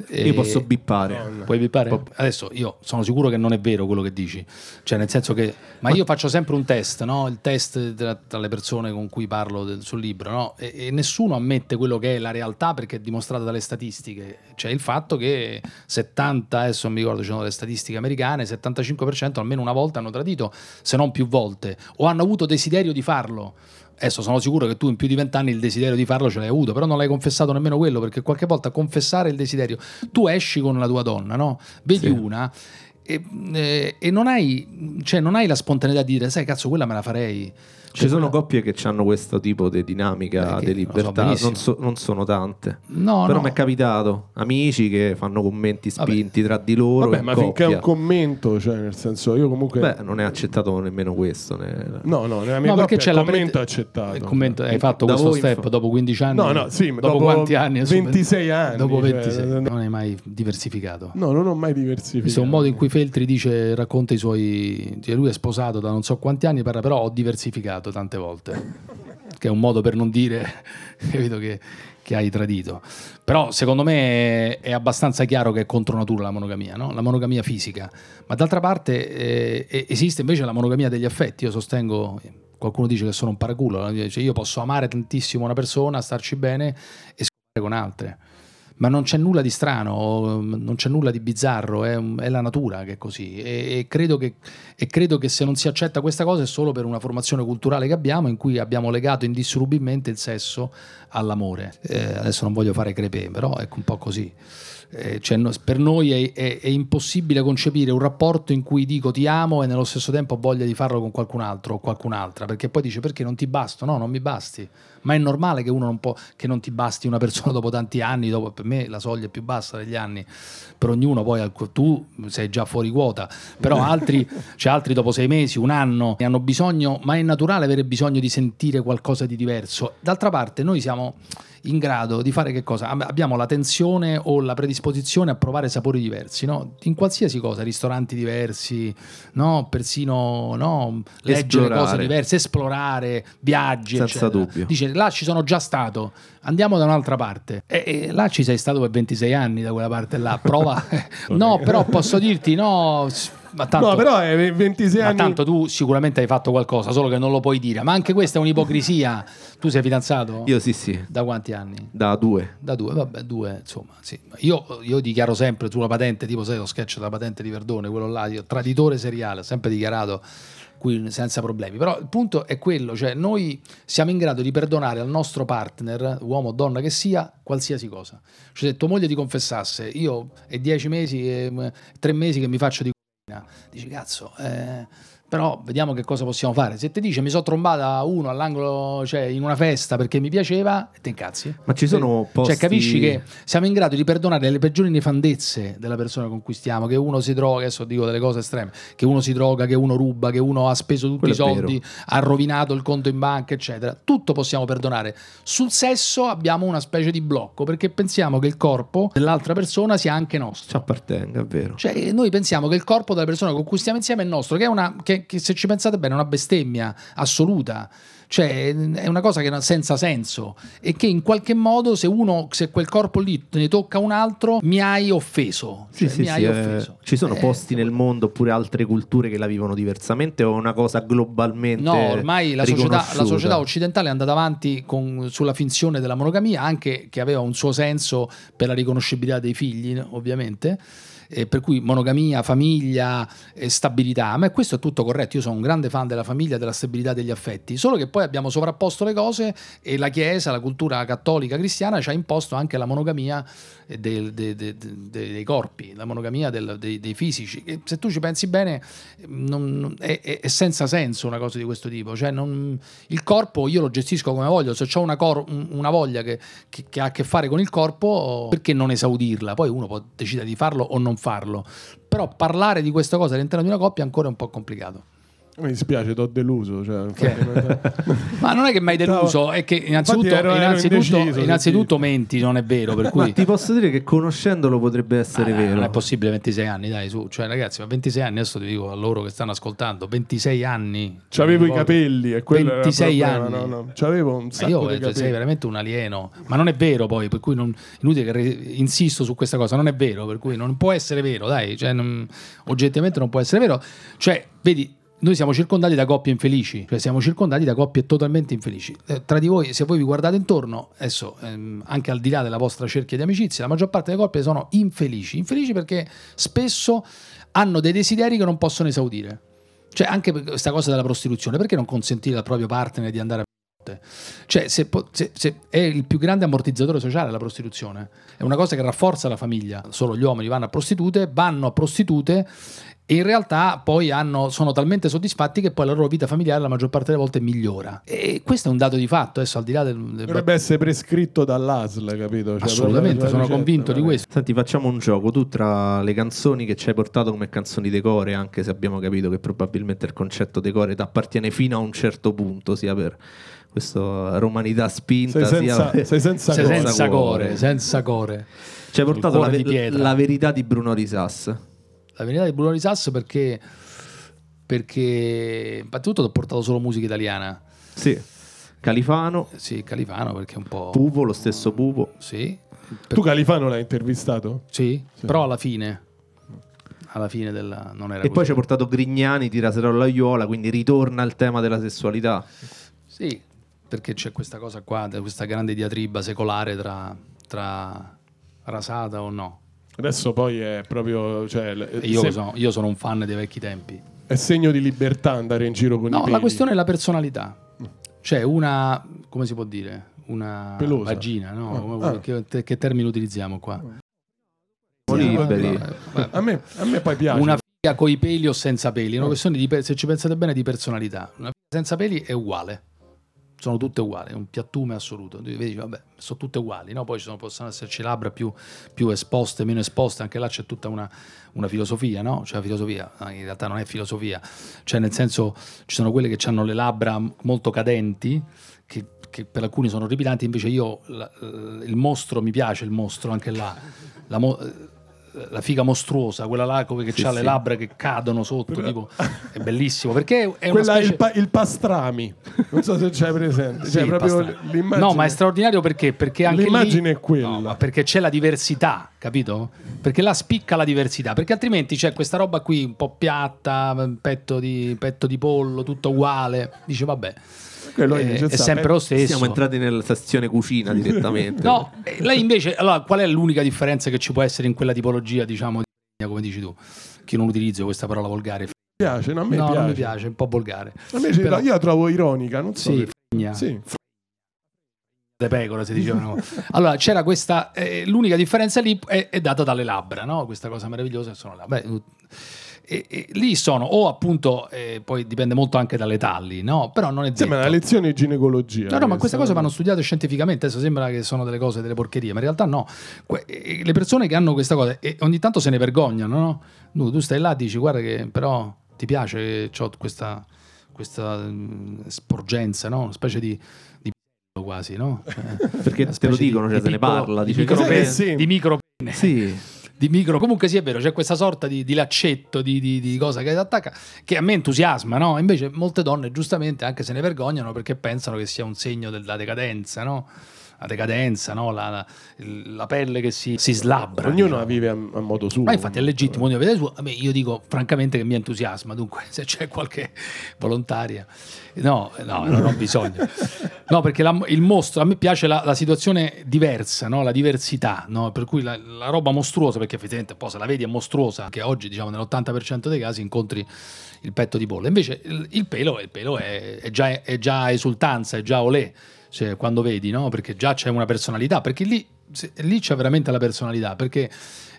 Speaker 1: io posso bippare.
Speaker 3: Puoi bippare? Adesso io sono sicuro che non è vero quello che dici. Cioè, nel senso che. Ma io faccio sempre un test, no? Il test tra le persone con cui parlo del, sul libro, no? E, e, nessuno ammette quello che è la realtà perché è dimostrata dalle statistiche. Cioè, il fatto che 70, adesso non mi ricordo, ci sono le statistiche americane, 75% almeno una volta hanno tradito, se non più volte, o hanno avuto desiderio di farlo. Adesso sono sicuro che tu in più di vent'anni il desiderio di farlo ce l'hai avuto, però non l'hai confessato nemmeno quello, perché qualche volta confessare il desiderio, tu esci con la tua donna, no? Vedi sì. una e, e, e non, hai, cioè, non hai la spontaneità di dire, sai cazzo, quella me la farei.
Speaker 1: Ci sono coppie che hanno questo tipo di dinamica di libertà, so non, so, non, sono tante. No, Però no. mi è capitato amici che fanno commenti spinti Vabbè. tra di loro.
Speaker 2: Vabbè, ma
Speaker 1: coppia.
Speaker 2: finché è un commento, cioè nel senso io comunque.
Speaker 1: Beh, non è accettato nemmeno questo.
Speaker 2: Ne... No, no, nella mia no, perché c'è il commento pre... accettato. Il
Speaker 3: commento, hai fatto da questo step inf... dopo 15 anni?
Speaker 2: No, no, sì,
Speaker 3: dopo, dopo quanti anni?
Speaker 2: 26 anni.
Speaker 3: Dopo 26. Cioè... Non hai mai diversificato?
Speaker 2: No, non ho mai diversificato.
Speaker 3: Questo è un modo in cui Feltri dice, racconta i suoi. Cioè lui è sposato da non so quanti anni, però ho diversificato tante volte che è un modo per non dire capito, che, che, hai tradito. Però secondo me è abbastanza chiaro che è contro natura la monogamia, no? la monogamia fisica. Ma d'altra parte eh, esiste invece la monogamia degli affetti. Io sostengo, qualcuno dice che sono un paraculo, dice, io posso amare tantissimo una persona, starci bene e scopare con altre ma non c'è nulla di strano, non c'è nulla di bizzarro, è, è la natura che è così. E, e, credo che, e, credo che, se non si accetta questa cosa è solo per una formazione culturale che abbiamo, in cui abbiamo legato indissolubilmente il sesso all'amore. Eh, adesso non voglio fare crepè, però è un po' così. Eh, cioè, per noi è, è, è, impossibile concepire un rapporto in cui dico ti amo e nello stesso tempo ho voglia di farlo con qualcun altro o qualcun'altra, perché poi dice perché non ti basto? No, non mi basti. Ma è normale che uno non può, che non ti basti una persona dopo tanti anni, dopo, per me la soglia è più bassa degli anni, per ognuno poi tu sei già fuori quota, però altri, cioè altri dopo sei mesi, un anno, hanno bisogno, ma è naturale avere bisogno di sentire qualcosa di diverso. D'altra parte noi siamo in grado di fare che cosa? Abbiamo la tensione o la predisposizione a provare sapori diversi, no? In qualsiasi cosa, ristoranti diversi, no? Persino no? leggere esplorare. cose diverse, esplorare, viaggi,
Speaker 1: Senza eccetera. dubbio.
Speaker 3: Dice, là ci sono già stato, andiamo da un'altra parte. E, e, là ci sei stato per 26 anni da quella parte là, prova. no, però posso dirti, no
Speaker 2: ma tanto, no, però è 26
Speaker 3: ma
Speaker 2: anni.
Speaker 3: tanto tu sicuramente hai fatto qualcosa, solo che non lo puoi dire. Ma anche questa è un'ipocrisia. tu sei fidanzato?
Speaker 1: Io sì, sì.
Speaker 3: Da quanti anni?
Speaker 1: Da due.
Speaker 3: Da due, vabbè, due, insomma. Sì. Io, io, dichiaro sempre sulla patente, tipo sai lo sketch della patente di Verdone, quello là, io, traditore seriale, ho sempre dichiarato qui senza problemi. Però il punto è quello, cioè noi siamo in grado di perdonare al nostro partner, uomo o donna che sia, qualsiasi cosa. Cioè se tua moglie ti confessasse, io è dieci mesi, e tre mesi che mi faccio di Dici, cazzo, eh, Però vediamo che cosa possiamo fare. Se ti dice mi sono trombata uno all'angolo, cioè in una festa perché mi piaceva, te incazzi.
Speaker 1: Ma ci sono posti...
Speaker 3: Cioè, capisci che siamo in grado di perdonare le peggiori nefandezze della persona con cui stiamo, che uno si droga, adesso dico delle cose estreme, che uno si droga, che uno ruba, che uno ha speso tutti
Speaker 1: Quello
Speaker 3: i soldi, ha rovinato il conto in banca, eccetera. Tutto possiamo perdonare. Sul sesso abbiamo una specie di blocco perché pensiamo che il corpo dell'altra persona sia anche nostro.
Speaker 1: Ci appartenga, è vero.
Speaker 3: Cioè, noi pensiamo che il corpo della persona con cui stiamo insieme è nostro, che è una, che, che se ci pensate bene, è una bestemmia assoluta. Cioè, è una cosa che non- senza senso. E che in qualche modo, se uno, se quel corpo lì ne tocca un altro, mi hai offeso.
Speaker 1: Sì,
Speaker 3: Cioè,
Speaker 1: sì,
Speaker 3: mi
Speaker 1: sì,
Speaker 3: hai
Speaker 1: eh,
Speaker 3: offeso.
Speaker 1: ci sono
Speaker 3: Eh,
Speaker 1: posti nel mondo oppure altre culture che la vivono diversamente o è una cosa globalmente
Speaker 3: No, ormai la società, la società occidentale è andata avanti con- sulla finzione della monogamia, anche che aveva un suo senso per la riconoscibilità dei figli, ovviamente. E per cui monogamia, famiglia, stabilità, ma questo è tutto corretto. Io sono un grande fan della famiglia, della stabilità degli affetti. Solo che poi abbiamo sovrapposto le cose e la Chiesa, la cultura cattolica cristiana ci ha imposto anche la monogamia eh, del- de- de- de- de- dei corpi, la monogamia del- dei, dei fisici. E se tu ci pensi bene, non- è, è- senza senso una cosa di questo tipo. Cioè, non- il corpo io lo gestisco come voglio. Se ho una, cor- un- una voglia che, che- che ha a che fare con il corpo, perché non esaudirla? Poi uno può decidere di farlo o non farlo. Però parlare di questa cosa all'interno di una coppia è ancora un po' complicato.
Speaker 2: Mi dispiace, t'ho deluso. Cioè,
Speaker 3: Ma non è che mi hai deluso, è che innanzitutto,
Speaker 2: ero- ero
Speaker 3: innanzitutto,
Speaker 2: indeciso,
Speaker 3: innanzitutto menti, non è vero. Per cui
Speaker 1: Ma ti posso dire che conoscendolo potrebbe essere
Speaker 3: Ah,
Speaker 1: vero.
Speaker 3: Non è possibile 26 anni, dai, su. Cioè, ragazzi, ma 26 anni, adesso ti dico a loro che stanno ascoltando, 26 anni.
Speaker 2: C'avevo i capelli e quello
Speaker 3: 26
Speaker 2: era il problema,
Speaker 3: anni.
Speaker 2: No, no. C'avevo un
Speaker 3: Ma
Speaker 2: sacco
Speaker 3: io
Speaker 2: di capelli.
Speaker 3: sei veramente un alieno, ma non è vero poi, per cui non, inutile che re- insisto su questa cosa, non è vero, per cui non può essere vero, dai, cioè, non- oggettivamente non può essere vero. Cioè, vedi, noi siamo circondati da coppie infelici, cioè siamo circondati da coppie totalmente infelici. Eh, tra di voi, se voi vi guardate intorno, adesso ehm, anche al di là della vostra cerchia di amicizia, la maggior parte delle coppie sono infelici, infelici perché spesso hanno dei desideri che non possono esaudire. Cioè, anche questa cosa della prostituzione, perché non consentire al proprio partner di andare a cioè, se, se- se è il più grande ammortizzatore sociale la prostituzione, è una cosa che rafforza la famiglia. Solo gli uomini vanno a prostitute, vanno a prostitute in realtà poi hanno- sono talmente soddisfatti che poi la loro vita familiare la maggior parte delle volte migliora. E questo è un dato di fatto, adesso al di là del... del-
Speaker 2: Dovrebbe essere prescritto dall'ASL, capito? Cioè,
Speaker 3: assolutamente, sono
Speaker 2: ricetta,
Speaker 3: convinto di
Speaker 2: non è-
Speaker 3: questo.
Speaker 1: Senti, facciamo un gioco. Tu tra le canzoni che ci hai portato come canzoni decore, anche se abbiamo capito che probabilmente il concetto decore ti appartiene fino a un certo punto, sia per questa romanità spinta,
Speaker 2: Sei
Speaker 1: sia
Speaker 2: senza,
Speaker 1: per-
Speaker 2: sei senza
Speaker 3: Sei
Speaker 2: cosa.
Speaker 3: senza
Speaker 1: cuore.
Speaker 3: core, senza core.
Speaker 1: Ci hai portato la,
Speaker 3: di
Speaker 1: la verità di Bruno Risas.
Speaker 3: La verità di Bruno Risas perché... Perché... Innanzitutto ho portato solo musica italiana.
Speaker 1: Sì. Califano,
Speaker 3: Sì, Califano perché è un po'...
Speaker 1: Pupo, lo stesso Pupo.
Speaker 3: Sì,
Speaker 2: Tu Califano l'hai intervistato?
Speaker 3: Sì, però alla fine, alla fine della, non era
Speaker 1: E poi
Speaker 3: così.
Speaker 1: ci hai portato Grignani, Tiraserò l'Aiuola, quindi ritorna al tema della sessualità.
Speaker 3: Sì, perché c'è questa cosa qua, questa grande diatriba secolare tra, tra rasata o no.
Speaker 2: Adesso poi è proprio... Cioè, l-
Speaker 3: E io,
Speaker 2: se-
Speaker 3: sono, io sono un fan dei vecchi tempi.
Speaker 2: È segno di libertà andare in giro con i
Speaker 3: No, la questione è la personalità. Cioè una, come si può dire? Una
Speaker 2: Pelosa.
Speaker 3: vagina, no?
Speaker 2: Ah,
Speaker 3: Come-
Speaker 2: ah.
Speaker 3: Che, che termine utilizziamo qua? Sì,
Speaker 1: liberi.
Speaker 2: A me, a me poi piace.
Speaker 3: Una figa coi peli o senza peli, è una
Speaker 2: Ah.
Speaker 3: questione di, se ci pensate bene, di personalità. Una figa senza peli è uguale, sono tutte uguali, è un piattume assoluto. Vedi, vabbè, sono tutte uguali, no? Poi sono- possono esserci labbra più, più esposte, meno esposte, anche là c'è tutta una, una filosofia, no? Cioè, filosofia, in realtà non è filosofia, cioè nel senso ci sono quelle che hanno le labbra molto cadenti, che, che per alcuni sono orripilanti, invece io, la- il mostro, mi piace il mostro, anche là. Mo- la figa mostruosa, quella là come che
Speaker 1: Sì,
Speaker 3: ha
Speaker 1: sì.
Speaker 3: le labbra che cadono sotto, tipo, è bellissimo perché è
Speaker 2: Quella è
Speaker 3: specie...
Speaker 2: il, pa- il pastrami. Non so se c'hai presente.
Speaker 3: Sì,
Speaker 2: cioè, l'immagine.
Speaker 3: No, ma è straordinario perché, perché anche
Speaker 2: L'immagine
Speaker 3: lì-
Speaker 2: è quella.
Speaker 3: No, perché c'è la diversità, capito? Perché là spicca la diversità, perché altrimenti c'è questa roba qui un po' piatta, petto di, petto di pollo, tutto uguale. Dice vabbè,
Speaker 2: Quello
Speaker 3: è,
Speaker 2: dice,
Speaker 3: è
Speaker 2: sta-
Speaker 3: sempre lo stesso.
Speaker 1: Siamo entrati nella sezione cucina direttamente.
Speaker 3: No, eh, lei invece, allora, qual è l'unica differenza che ci può essere in quella tipologia, diciamo, di come dici tu? Che non utilizzo questa parola volgare.
Speaker 2: Mi piace, no, a me
Speaker 3: no,
Speaker 2: piace.
Speaker 3: non mi piace, è un po' volgare.
Speaker 2: A me ce-
Speaker 3: Però-
Speaker 2: io la trovo ironica, non so.
Speaker 3: Sì,
Speaker 2: perché. Sì.
Speaker 3: Le pecore, si dicevano. Allora, c'era questa, eh, l'unica differenza lì è, è data dalle labbra, no? Questa cosa meravigliosa sono labbra. E, e lì sono o appunto eh, poi dipende molto anche dalle talli no però non è detto
Speaker 2: Sembra una lezione di ginecologia.
Speaker 3: No, no, ma queste cose vanno studiate scientificamente. Adesso sembra che sono delle cose, delle porcherie, ma in realtà no. Que- eh, le persone che hanno questa cosa e ogni tanto se ne vergognano, no? Tu, tu stai là e dici, guarda che però ti piace che ho questa, questa mm, sporgenza, no? Una specie di, quasi, no? Cioè,
Speaker 1: Perché te lo
Speaker 3: di-
Speaker 1: dicono, cioè
Speaker 3: di
Speaker 1: se ne parla,
Speaker 3: di
Speaker 1: dice
Speaker 3: micro pene-
Speaker 2: sì.
Speaker 3: di micro pene.
Speaker 1: Sì.
Speaker 3: di micro. Comunque sì, è vero, c'è questa sorta di, di laccetto, di, di- di cosa che ti attacca, che a me entusiasma, no? Invece molte donne, giustamente, anche se ne vergognano perché pensano che sia un segno della decadenza, no? La decadenza, no? La, la- la pelle che si, si slabbra.
Speaker 2: Ognuno
Speaker 3: diciamo.
Speaker 2: la vive a, a modo suo.
Speaker 3: Ma infatti è legittimo, ognuno vede suo. A me, io dico francamente che mi entusiasma, dunque se c'è qualche volontaria, no, no, non ho bisogno. No, perché la- il mostro, a me piace la, la situazione diversa, no? la diversità, no? per cui la, roba mostruosa, perché effettivamente poi se la vedi è mostruosa, che oggi diciamo nell'80% dei casi incontri il petto di pollo. Invece il, il pelo, il pelo è, è già, è già esultanza, è già olè, cioè, quando vedi, no? perché già c'è una personalità, perché lì, se- lì c'è veramente la personalità, perché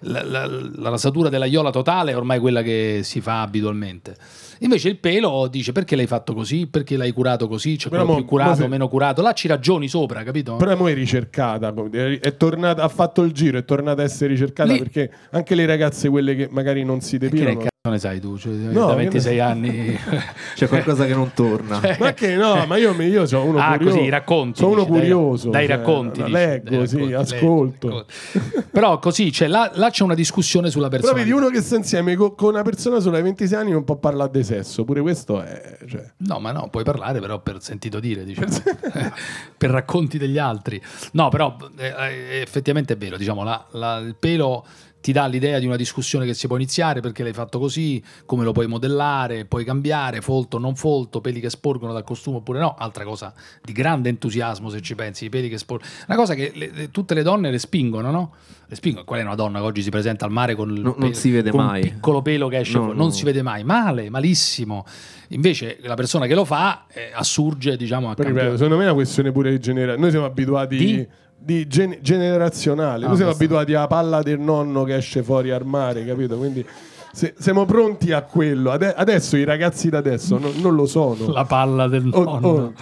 Speaker 3: la, la- la rasatura della iola totale è ormai quella che si fa abitualmente. Invece il pelo dice perché l'hai fatto così, perché l'hai curato così, c'è quello
Speaker 2: mo-
Speaker 3: più curato,
Speaker 2: se-
Speaker 3: meno curato, là ci ragioni sopra, capito?
Speaker 2: Però mo è ricercata, è tornata, ha fatto il giro, è tornata a essere ricercata
Speaker 3: Lì-
Speaker 2: perché anche le ragazze, quelle che magari non si depilano,
Speaker 3: cazzo ne sai tu? Cioè,
Speaker 2: No,
Speaker 3: da
Speaker 2: che ne
Speaker 3: 26
Speaker 2: so.
Speaker 3: anni.
Speaker 1: C'è qualcosa che non torna.
Speaker 2: ma che no, ma io, io sono uno
Speaker 3: ah,
Speaker 2: curioso.
Speaker 3: così, racconti.
Speaker 2: Sono uno
Speaker 3: dici, dai-
Speaker 2: curioso.
Speaker 3: Dai,
Speaker 2: cioè,
Speaker 3: racconti. dici,
Speaker 2: leggo,
Speaker 3: dai
Speaker 2: sì,
Speaker 3: racconti,
Speaker 2: ascolto.
Speaker 3: racconti. Però così, cioè, là, là c'è una discussione sulla
Speaker 2: Però
Speaker 3: persona.
Speaker 2: vedi uno che sta insieme co- con una persona solo ai 26 anni non può parlare di sesso, pure questo è... Cioè,
Speaker 3: No, ma no, puoi parlare però per sentito dire, diciamo, per racconti degli altri. No, però eh, eh, effettivamente è vero, diciamo, la- la- il pelo ti dà l'idea di una discussione che si può iniziare perché l'hai fatto così, come lo puoi modellare, puoi cambiare, folto o non folto, peli che sporgono dal costume oppure no, altra cosa di grande entusiasmo se ci pensi, i peli che sporgono. Una cosa che le- le- tutte le donne le spingono, no? Le spingono. Qual è una donna che oggi si presenta al mare con il
Speaker 1: No, non
Speaker 3: pelo-
Speaker 1: si vede
Speaker 3: con un
Speaker 1: mai.
Speaker 3: piccolo pelo che esce
Speaker 1: No,
Speaker 3: fuori? Non
Speaker 1: no.
Speaker 3: si vede mai. Male, malissimo. Invece la persona che lo fa eh, assurge, diciamo, a
Speaker 2: Però,
Speaker 3: campione.
Speaker 2: secondo me è una questione pure di generazione. Noi siamo abituati
Speaker 3: Di?
Speaker 2: Di, gen- generazionale.
Speaker 3: Ah,
Speaker 2: Noi siamo abituati alla palla del nonno che esce fuori al mare, capito? Quindi se- siamo pronti a quello. Ade- adesso i ragazzi da adesso non, non lo sono.
Speaker 3: La palla del
Speaker 2: Oh,
Speaker 3: nonno.
Speaker 2: oh,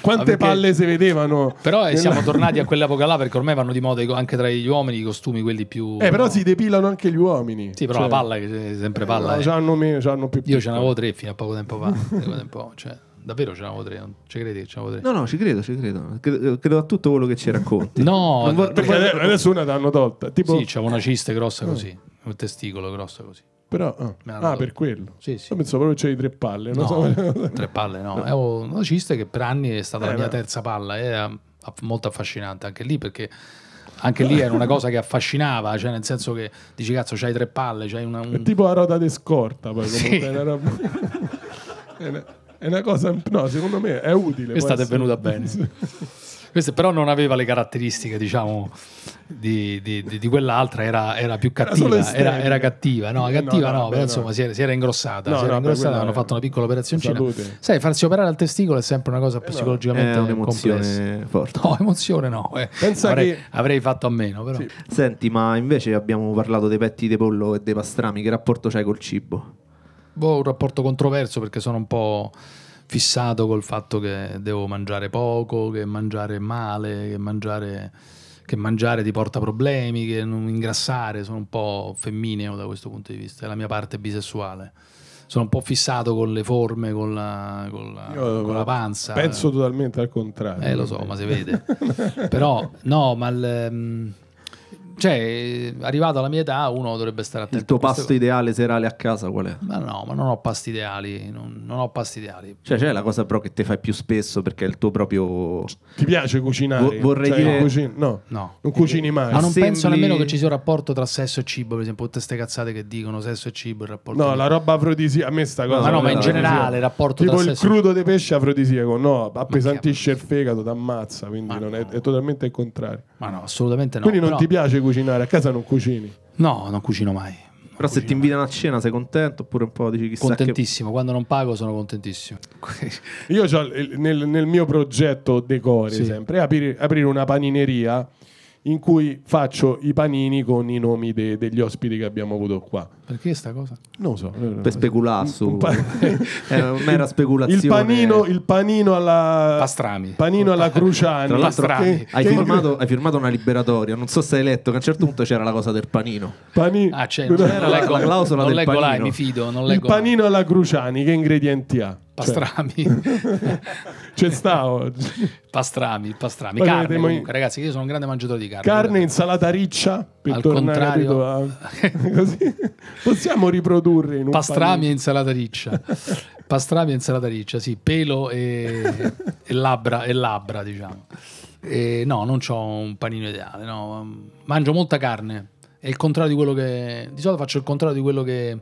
Speaker 2: quante
Speaker 3: Ma perché-
Speaker 2: palle si vedevano?
Speaker 3: Però eh,
Speaker 2: nella-
Speaker 3: siamo tornati a quell'epoca là perché ormai vanno di moda anche tra gli uomini i costumi quelli più...
Speaker 2: Eh, però si depilano anche gli uomini.
Speaker 3: Sì, però
Speaker 2: Cioè,
Speaker 3: la palla che è sempre palla.
Speaker 2: no,
Speaker 3: eh.
Speaker 2: c'hanno meno, c'hanno più
Speaker 3: Io ce n'avevo tre fino a poco tempo fa. Poco tempo- cioè, davvero ce n'avevo tre, non ci credi che ce n'avevo tre?
Speaker 1: No, no, ci credo, ci credo. Credo, credo a tutto quello che ci racconti.
Speaker 3: No,
Speaker 1: Non vor-
Speaker 2: Perché
Speaker 1: poi-
Speaker 2: ade- adesso una t'hanno tolta. Tipo,
Speaker 3: sì, c'avevo una ciste grossa così, un testicolo grosso così.
Speaker 2: però, ah,
Speaker 3: l'hanno
Speaker 2: ah, per quello.
Speaker 3: Sì, sì.
Speaker 2: Io pensavo proprio che c'hai tre palle. Non
Speaker 3: No,
Speaker 2: so.
Speaker 3: tre palle no. Avevo una ciste che per anni è stata la
Speaker 2: Eh,
Speaker 3: mia
Speaker 2: beh.
Speaker 3: terza palla, era aff- molto affascinante anche lì perché anche lì era una cosa che affascinava, cioè nel senso che dici cazzo c'hai tre palle, c'hai una, un-
Speaker 2: È tipo la ruota di scorta, poi
Speaker 3: Sì.
Speaker 2: comunque è una roba- è una- cosa, no, secondo me è utile.
Speaker 3: Questa ti è venuta bene.
Speaker 2: Sì.
Speaker 3: Questa però non aveva le caratteristiche, diciamo, di, di- di- di quell'altra, era, era più cattiva.
Speaker 2: estetica.
Speaker 3: Era, era cattiva, no,
Speaker 2: Eh,
Speaker 3: cattiva
Speaker 2: no,
Speaker 3: no,
Speaker 2: no,
Speaker 3: però insomma
Speaker 2: no.
Speaker 3: si era, si era ingrossata.
Speaker 2: No,
Speaker 3: si era
Speaker 2: no,
Speaker 3: ingrossata, hanno fatto una piccola operazioncina.
Speaker 2: Salute.
Speaker 3: Sai, farsi operare al testicolo è sempre una cosa
Speaker 2: no,
Speaker 3: psicologicamente
Speaker 1: È un'emozione
Speaker 3: complessa.
Speaker 1: forte.
Speaker 3: No, emozione no. eh.
Speaker 2: Pensa
Speaker 3: avrei,
Speaker 2: che-
Speaker 3: avrei fatto a meno, però.
Speaker 2: Sì.
Speaker 1: Senti, ma invece abbiamo parlato dei petti di pollo e dei pastrami. Che rapporto c'hai col cibo?
Speaker 3: Boh, un rapporto controverso perché sono un po' fissato col fatto che devo mangiare poco, che mangiare male, che mangiare, che mangiare ti porta problemi, che non ingrassare. Sono un po' femmineo da questo punto di vista, è la mia parte bisessuale. Sono un po' fissato con le forme, con la, con la-
Speaker 2: Io
Speaker 3: con la panza.
Speaker 2: Penso totalmente al contrario.
Speaker 3: Eh, lo so, ma si vede. Però, no, ma il, ehm, cioè, arrivato alla mia età, uno dovrebbe stare attento.
Speaker 1: Il tuo pasto ideale serale a casa qual è?
Speaker 3: ma no, ma non ho pasti ideali, non, non ho pasti ideali.
Speaker 1: Cioè, c'è la cosa però che te fai più spesso perché è il tuo proprio.
Speaker 2: Ti piace cucinare?
Speaker 1: Vo- vorrei
Speaker 2: Cioè,
Speaker 1: dire-
Speaker 2: non cucini- no,
Speaker 3: No.
Speaker 2: non cucini mai.
Speaker 3: Ma non
Speaker 1: Sembri-
Speaker 3: penso nemmeno che ci sia un rapporto tra sesso e cibo, per esempio, tutte queste cazzate che dicono sesso e cibo, il rapporto.
Speaker 2: No,
Speaker 3: di-
Speaker 2: la roba afrodisiaca, a me sta cosa.
Speaker 3: Ma no, ma in generale il rapporto
Speaker 2: Tipo
Speaker 3: tra
Speaker 2: il
Speaker 3: sesso
Speaker 2: crudo di pesce afrodisiaco, no, appesantisce il fegato, t'ammazza, quindi
Speaker 3: Ma
Speaker 2: non è,
Speaker 3: no.
Speaker 2: è totalmente il contrario.
Speaker 3: Ma no, assolutamente no.
Speaker 2: quindi non
Speaker 3: però-
Speaker 2: ti piace cucinare, a casa non cucini.
Speaker 3: No, non cucino mai.
Speaker 1: Però se ti invitano a cena sei contento oppure un po' dici chissà che...
Speaker 3: Contentissimo, quando non pago sono contentissimo.
Speaker 2: Io il- nel, nel mio progetto decore
Speaker 3: Sì.
Speaker 2: sempre aprire, aprire una panineria in cui faccio i panini con i nomi de- degli ospiti che abbiamo avuto qua.
Speaker 3: Perché sta cosa?
Speaker 2: Non lo so.
Speaker 1: Per speculare su...
Speaker 2: Un pa-
Speaker 1: È una mera speculazione.
Speaker 2: il, panino, il panino alla
Speaker 3: Pastrami.
Speaker 2: panino alla Cruciani.
Speaker 1: Tra l'altro
Speaker 2: Che-
Speaker 1: hai
Speaker 2: che-
Speaker 1: firmato, hai firmato una liberatoria, non so se hai letto che a un certo punto c'era la cosa del panino.
Speaker 2: pani-
Speaker 3: Ah, c'è, non,
Speaker 1: C'era la-
Speaker 3: leggo,
Speaker 1: la clausola
Speaker 3: non
Speaker 1: del
Speaker 3: leggo là,
Speaker 1: panino.
Speaker 3: mi fido, non
Speaker 2: il
Speaker 3: leggo
Speaker 2: panino alla Cruciani, che ingredienti ha?
Speaker 3: Pastrami.
Speaker 2: c'è sta oggi.
Speaker 3: pastrami, pastrami.
Speaker 2: Poi
Speaker 3: Carne
Speaker 2: vedete,
Speaker 3: comunque, ragazzi, io sono un grande mangiatore di carne.
Speaker 2: Carne, insalata riccia, per
Speaker 3: Al
Speaker 2: tornare a- così. Possiamo riprodurre in un
Speaker 3: Pastrami e insalata riccia. Pastrami e insalata riccia, sì, pelo e, e labbra, e labbra, diciamo. E no, non ho un panino ideale, no. Mangio molta carne. È il contrario di quello che... Di solito faccio il contrario di quello che...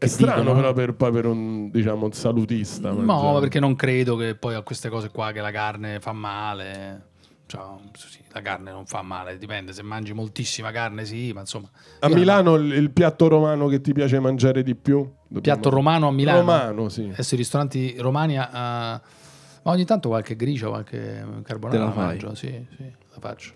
Speaker 2: È
Speaker 3: che
Speaker 2: strano
Speaker 3: dicono.
Speaker 2: però per, poi per un, diciamo, un salutista.
Speaker 3: No,
Speaker 2: mangiare.
Speaker 3: ma perché non credo che poi a queste cose qua che la carne fa male. Cioè, sì, la carne non fa male, dipende. Se mangi moltissima carne, sì, ma insomma.
Speaker 2: A Milano il, il piatto romano che ti piace mangiare di più? Dobbiamo-
Speaker 3: Piatto romano a Milano.
Speaker 2: Romano, sì.
Speaker 3: Adesso i ristoranti romani a- a- Ma ogni tanto qualche gricia, qualche carbonara
Speaker 1: Te la
Speaker 3: la mangio, sì, sì, la faccio.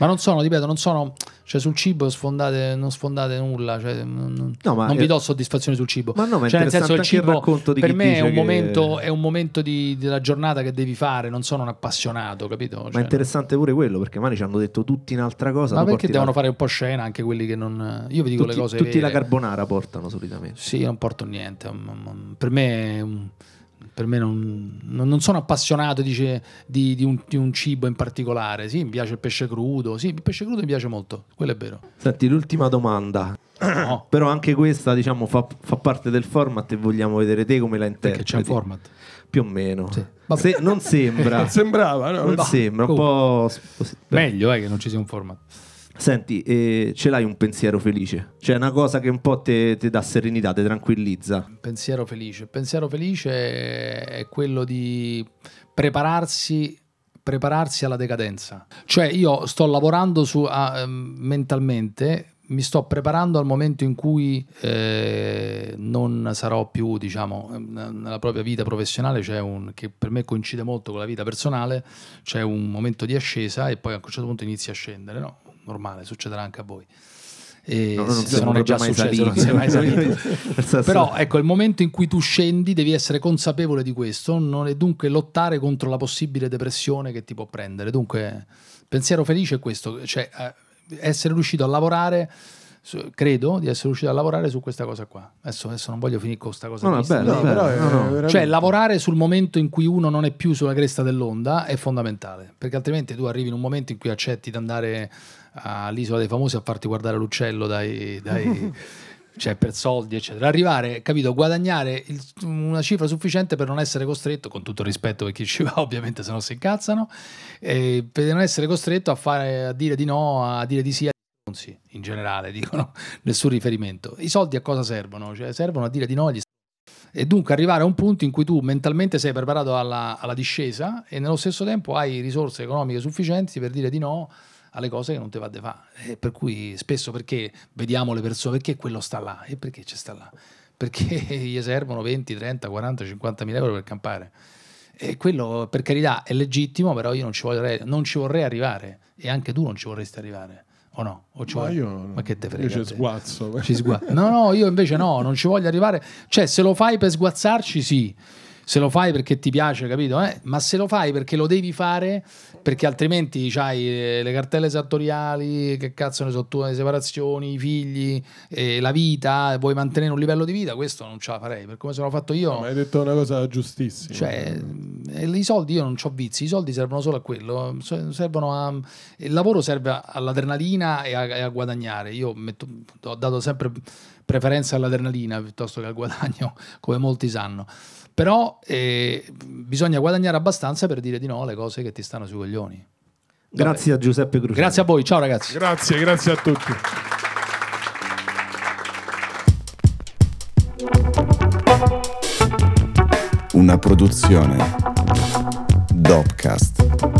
Speaker 3: Ma non sono, ripeto, non sono... Cioè sul cibo sfondate, non sfondate nulla, cioè, non,
Speaker 1: No, ma
Speaker 3: non vi do soddisfazione sul cibo.
Speaker 1: Ma no, ma
Speaker 3: cioè, nel senso il
Speaker 1: il
Speaker 3: cibo
Speaker 1: di
Speaker 3: per me è un
Speaker 1: che-
Speaker 3: momento, è un momento di- della giornata che devi fare, non sono un appassionato, capito?
Speaker 1: Ma
Speaker 3: Cioè,
Speaker 1: è interessante pure quello perché magari ci hanno detto tutti un'altra cosa.
Speaker 3: ma perché devono
Speaker 1: la-
Speaker 3: fare un po' scena anche quelli che non... Io vi dico
Speaker 1: tutti,
Speaker 3: le cose
Speaker 1: tutti la
Speaker 3: vere.
Speaker 1: carbonara portano solitamente.
Speaker 3: Sì, non porto niente. mm, mm, Per me, è un- per me non, non- sono appassionato dice, di, di un, di un cibo in particolare. Sì, mi piace il pesce crudo. Sì, il pesce crudo mi piace molto, quello è vero.
Speaker 1: Senti, l'ultima domanda.
Speaker 3: No,
Speaker 1: Però anche questa, diciamo, fa, fa parte del format e vogliamo vedere te come la interpreti.
Speaker 3: perché c'è un format.
Speaker 1: Più o meno.
Speaker 3: Sì.
Speaker 1: Se- non sembra.
Speaker 2: Sembrava, no?
Speaker 1: non
Speaker 3: No.
Speaker 1: sembra, un po'... sp-
Speaker 3: Meglio è che non ci sia un format.
Speaker 1: Senti, eh, ce l'hai un pensiero felice? Cioè una cosa che un po' ti dà serenità, ti tranquillizza.
Speaker 3: Pensiero felice. Pensiero felice è quello di prepararsi, prepararsi alla decadenza. Cioè io sto lavorando su, ehm, mentalmente, mi sto preparando al momento in cui eh, non sarò più, diciamo, nella propria vita professionale, c'è un, che per me coincide molto con la vita personale, c'è un momento di ascesa e poi a un certo punto inizia a scendere, no? Normale, succederà anche a voi. E
Speaker 1: No, noi
Speaker 3: se
Speaker 1: siamo
Speaker 3: non è già successo, non sei mai salito. Però ecco, il momento in cui tu scendi devi essere consapevole di questo non, e dunque lottare contro la possibile depressione che ti può prendere. Dunque, pensiero felice è questo, cioè eh, essere riuscito a lavorare, credo di essere riuscito a lavorare su questa cosa qua. Adesso, adesso non voglio finire con questa cosa.
Speaker 1: No, bello,
Speaker 2: No, però
Speaker 1: no, no.
Speaker 2: veramente-
Speaker 3: Cioè, lavorare sul momento in cui uno non è più sulla cresta dell'onda è fondamentale, perché altrimenti tu arrivi in un momento in cui accetti di andare all'isola dei famosi a farti guardare l'uccello dai, dai- cioè per soldi, eccetera. Arrivare, capito, guadagnare il- una cifra sufficiente per non essere costretto, con tutto il rispetto per chi ci va, ovviamente, se no si incazzano, e per non essere costretto a, fare, a dire di no, a dire di sì sì, in generale, dicono nessun riferimento. I soldi a cosa servono? Cioè, servono a dire di no agli e dunque arrivare a un punto in cui tu mentalmente sei preparato alla, alla discesa e nello stesso tempo hai risorse economiche sufficienti per dire di no alle cose che non ti va di fare. Per cui spesso perché vediamo le persone, perché quello sta là e perché ci sta là? Perché gli servono 20, 30, 40, 50 mila euro per campare. E quello per carità è legittimo, però io non ci, vorrei, non ci vorrei arrivare e anche tu non ci vorresti arrivare. O no? O ci
Speaker 2: Ma
Speaker 3: vorrei-
Speaker 2: io,
Speaker 3: Ma che te frega?
Speaker 2: Io ci sguazzo.
Speaker 3: Ci sgua- No, no, io invece no, non ci voglio arrivare. Cioè, se lo fai per sguazzarci, sì. Se lo fai perché ti piace, capito? Eh? Ma se lo fai perché lo devi fare, perché altrimenti hai le cartelle esattoriali, che cazzo ne so, tu, le separazioni, i figli, eh, la vita, vuoi mantenere un livello di vita, questo non ce la farei. Per come sono fatto io,
Speaker 2: Ma hai detto una cosa giustissima.
Speaker 3: cioè, eh, i soldi io non ho vizi, i soldi servono solo a quello, servono a, il lavoro serve all'adrenalina e a, e a guadagnare. Io metto- ho dato sempre preferenza all'adrenalina piuttosto che al guadagno, come molti sanno. Però eh, bisogna guadagnare abbastanza per dire di no alle cose che ti stanno sui coglioni.
Speaker 1: Grazie a Giuseppe Cruciani.
Speaker 3: Grazie a voi, ciao ragazzi.
Speaker 2: Grazie, grazie a tutti.
Speaker 4: Una produzione Dopcast.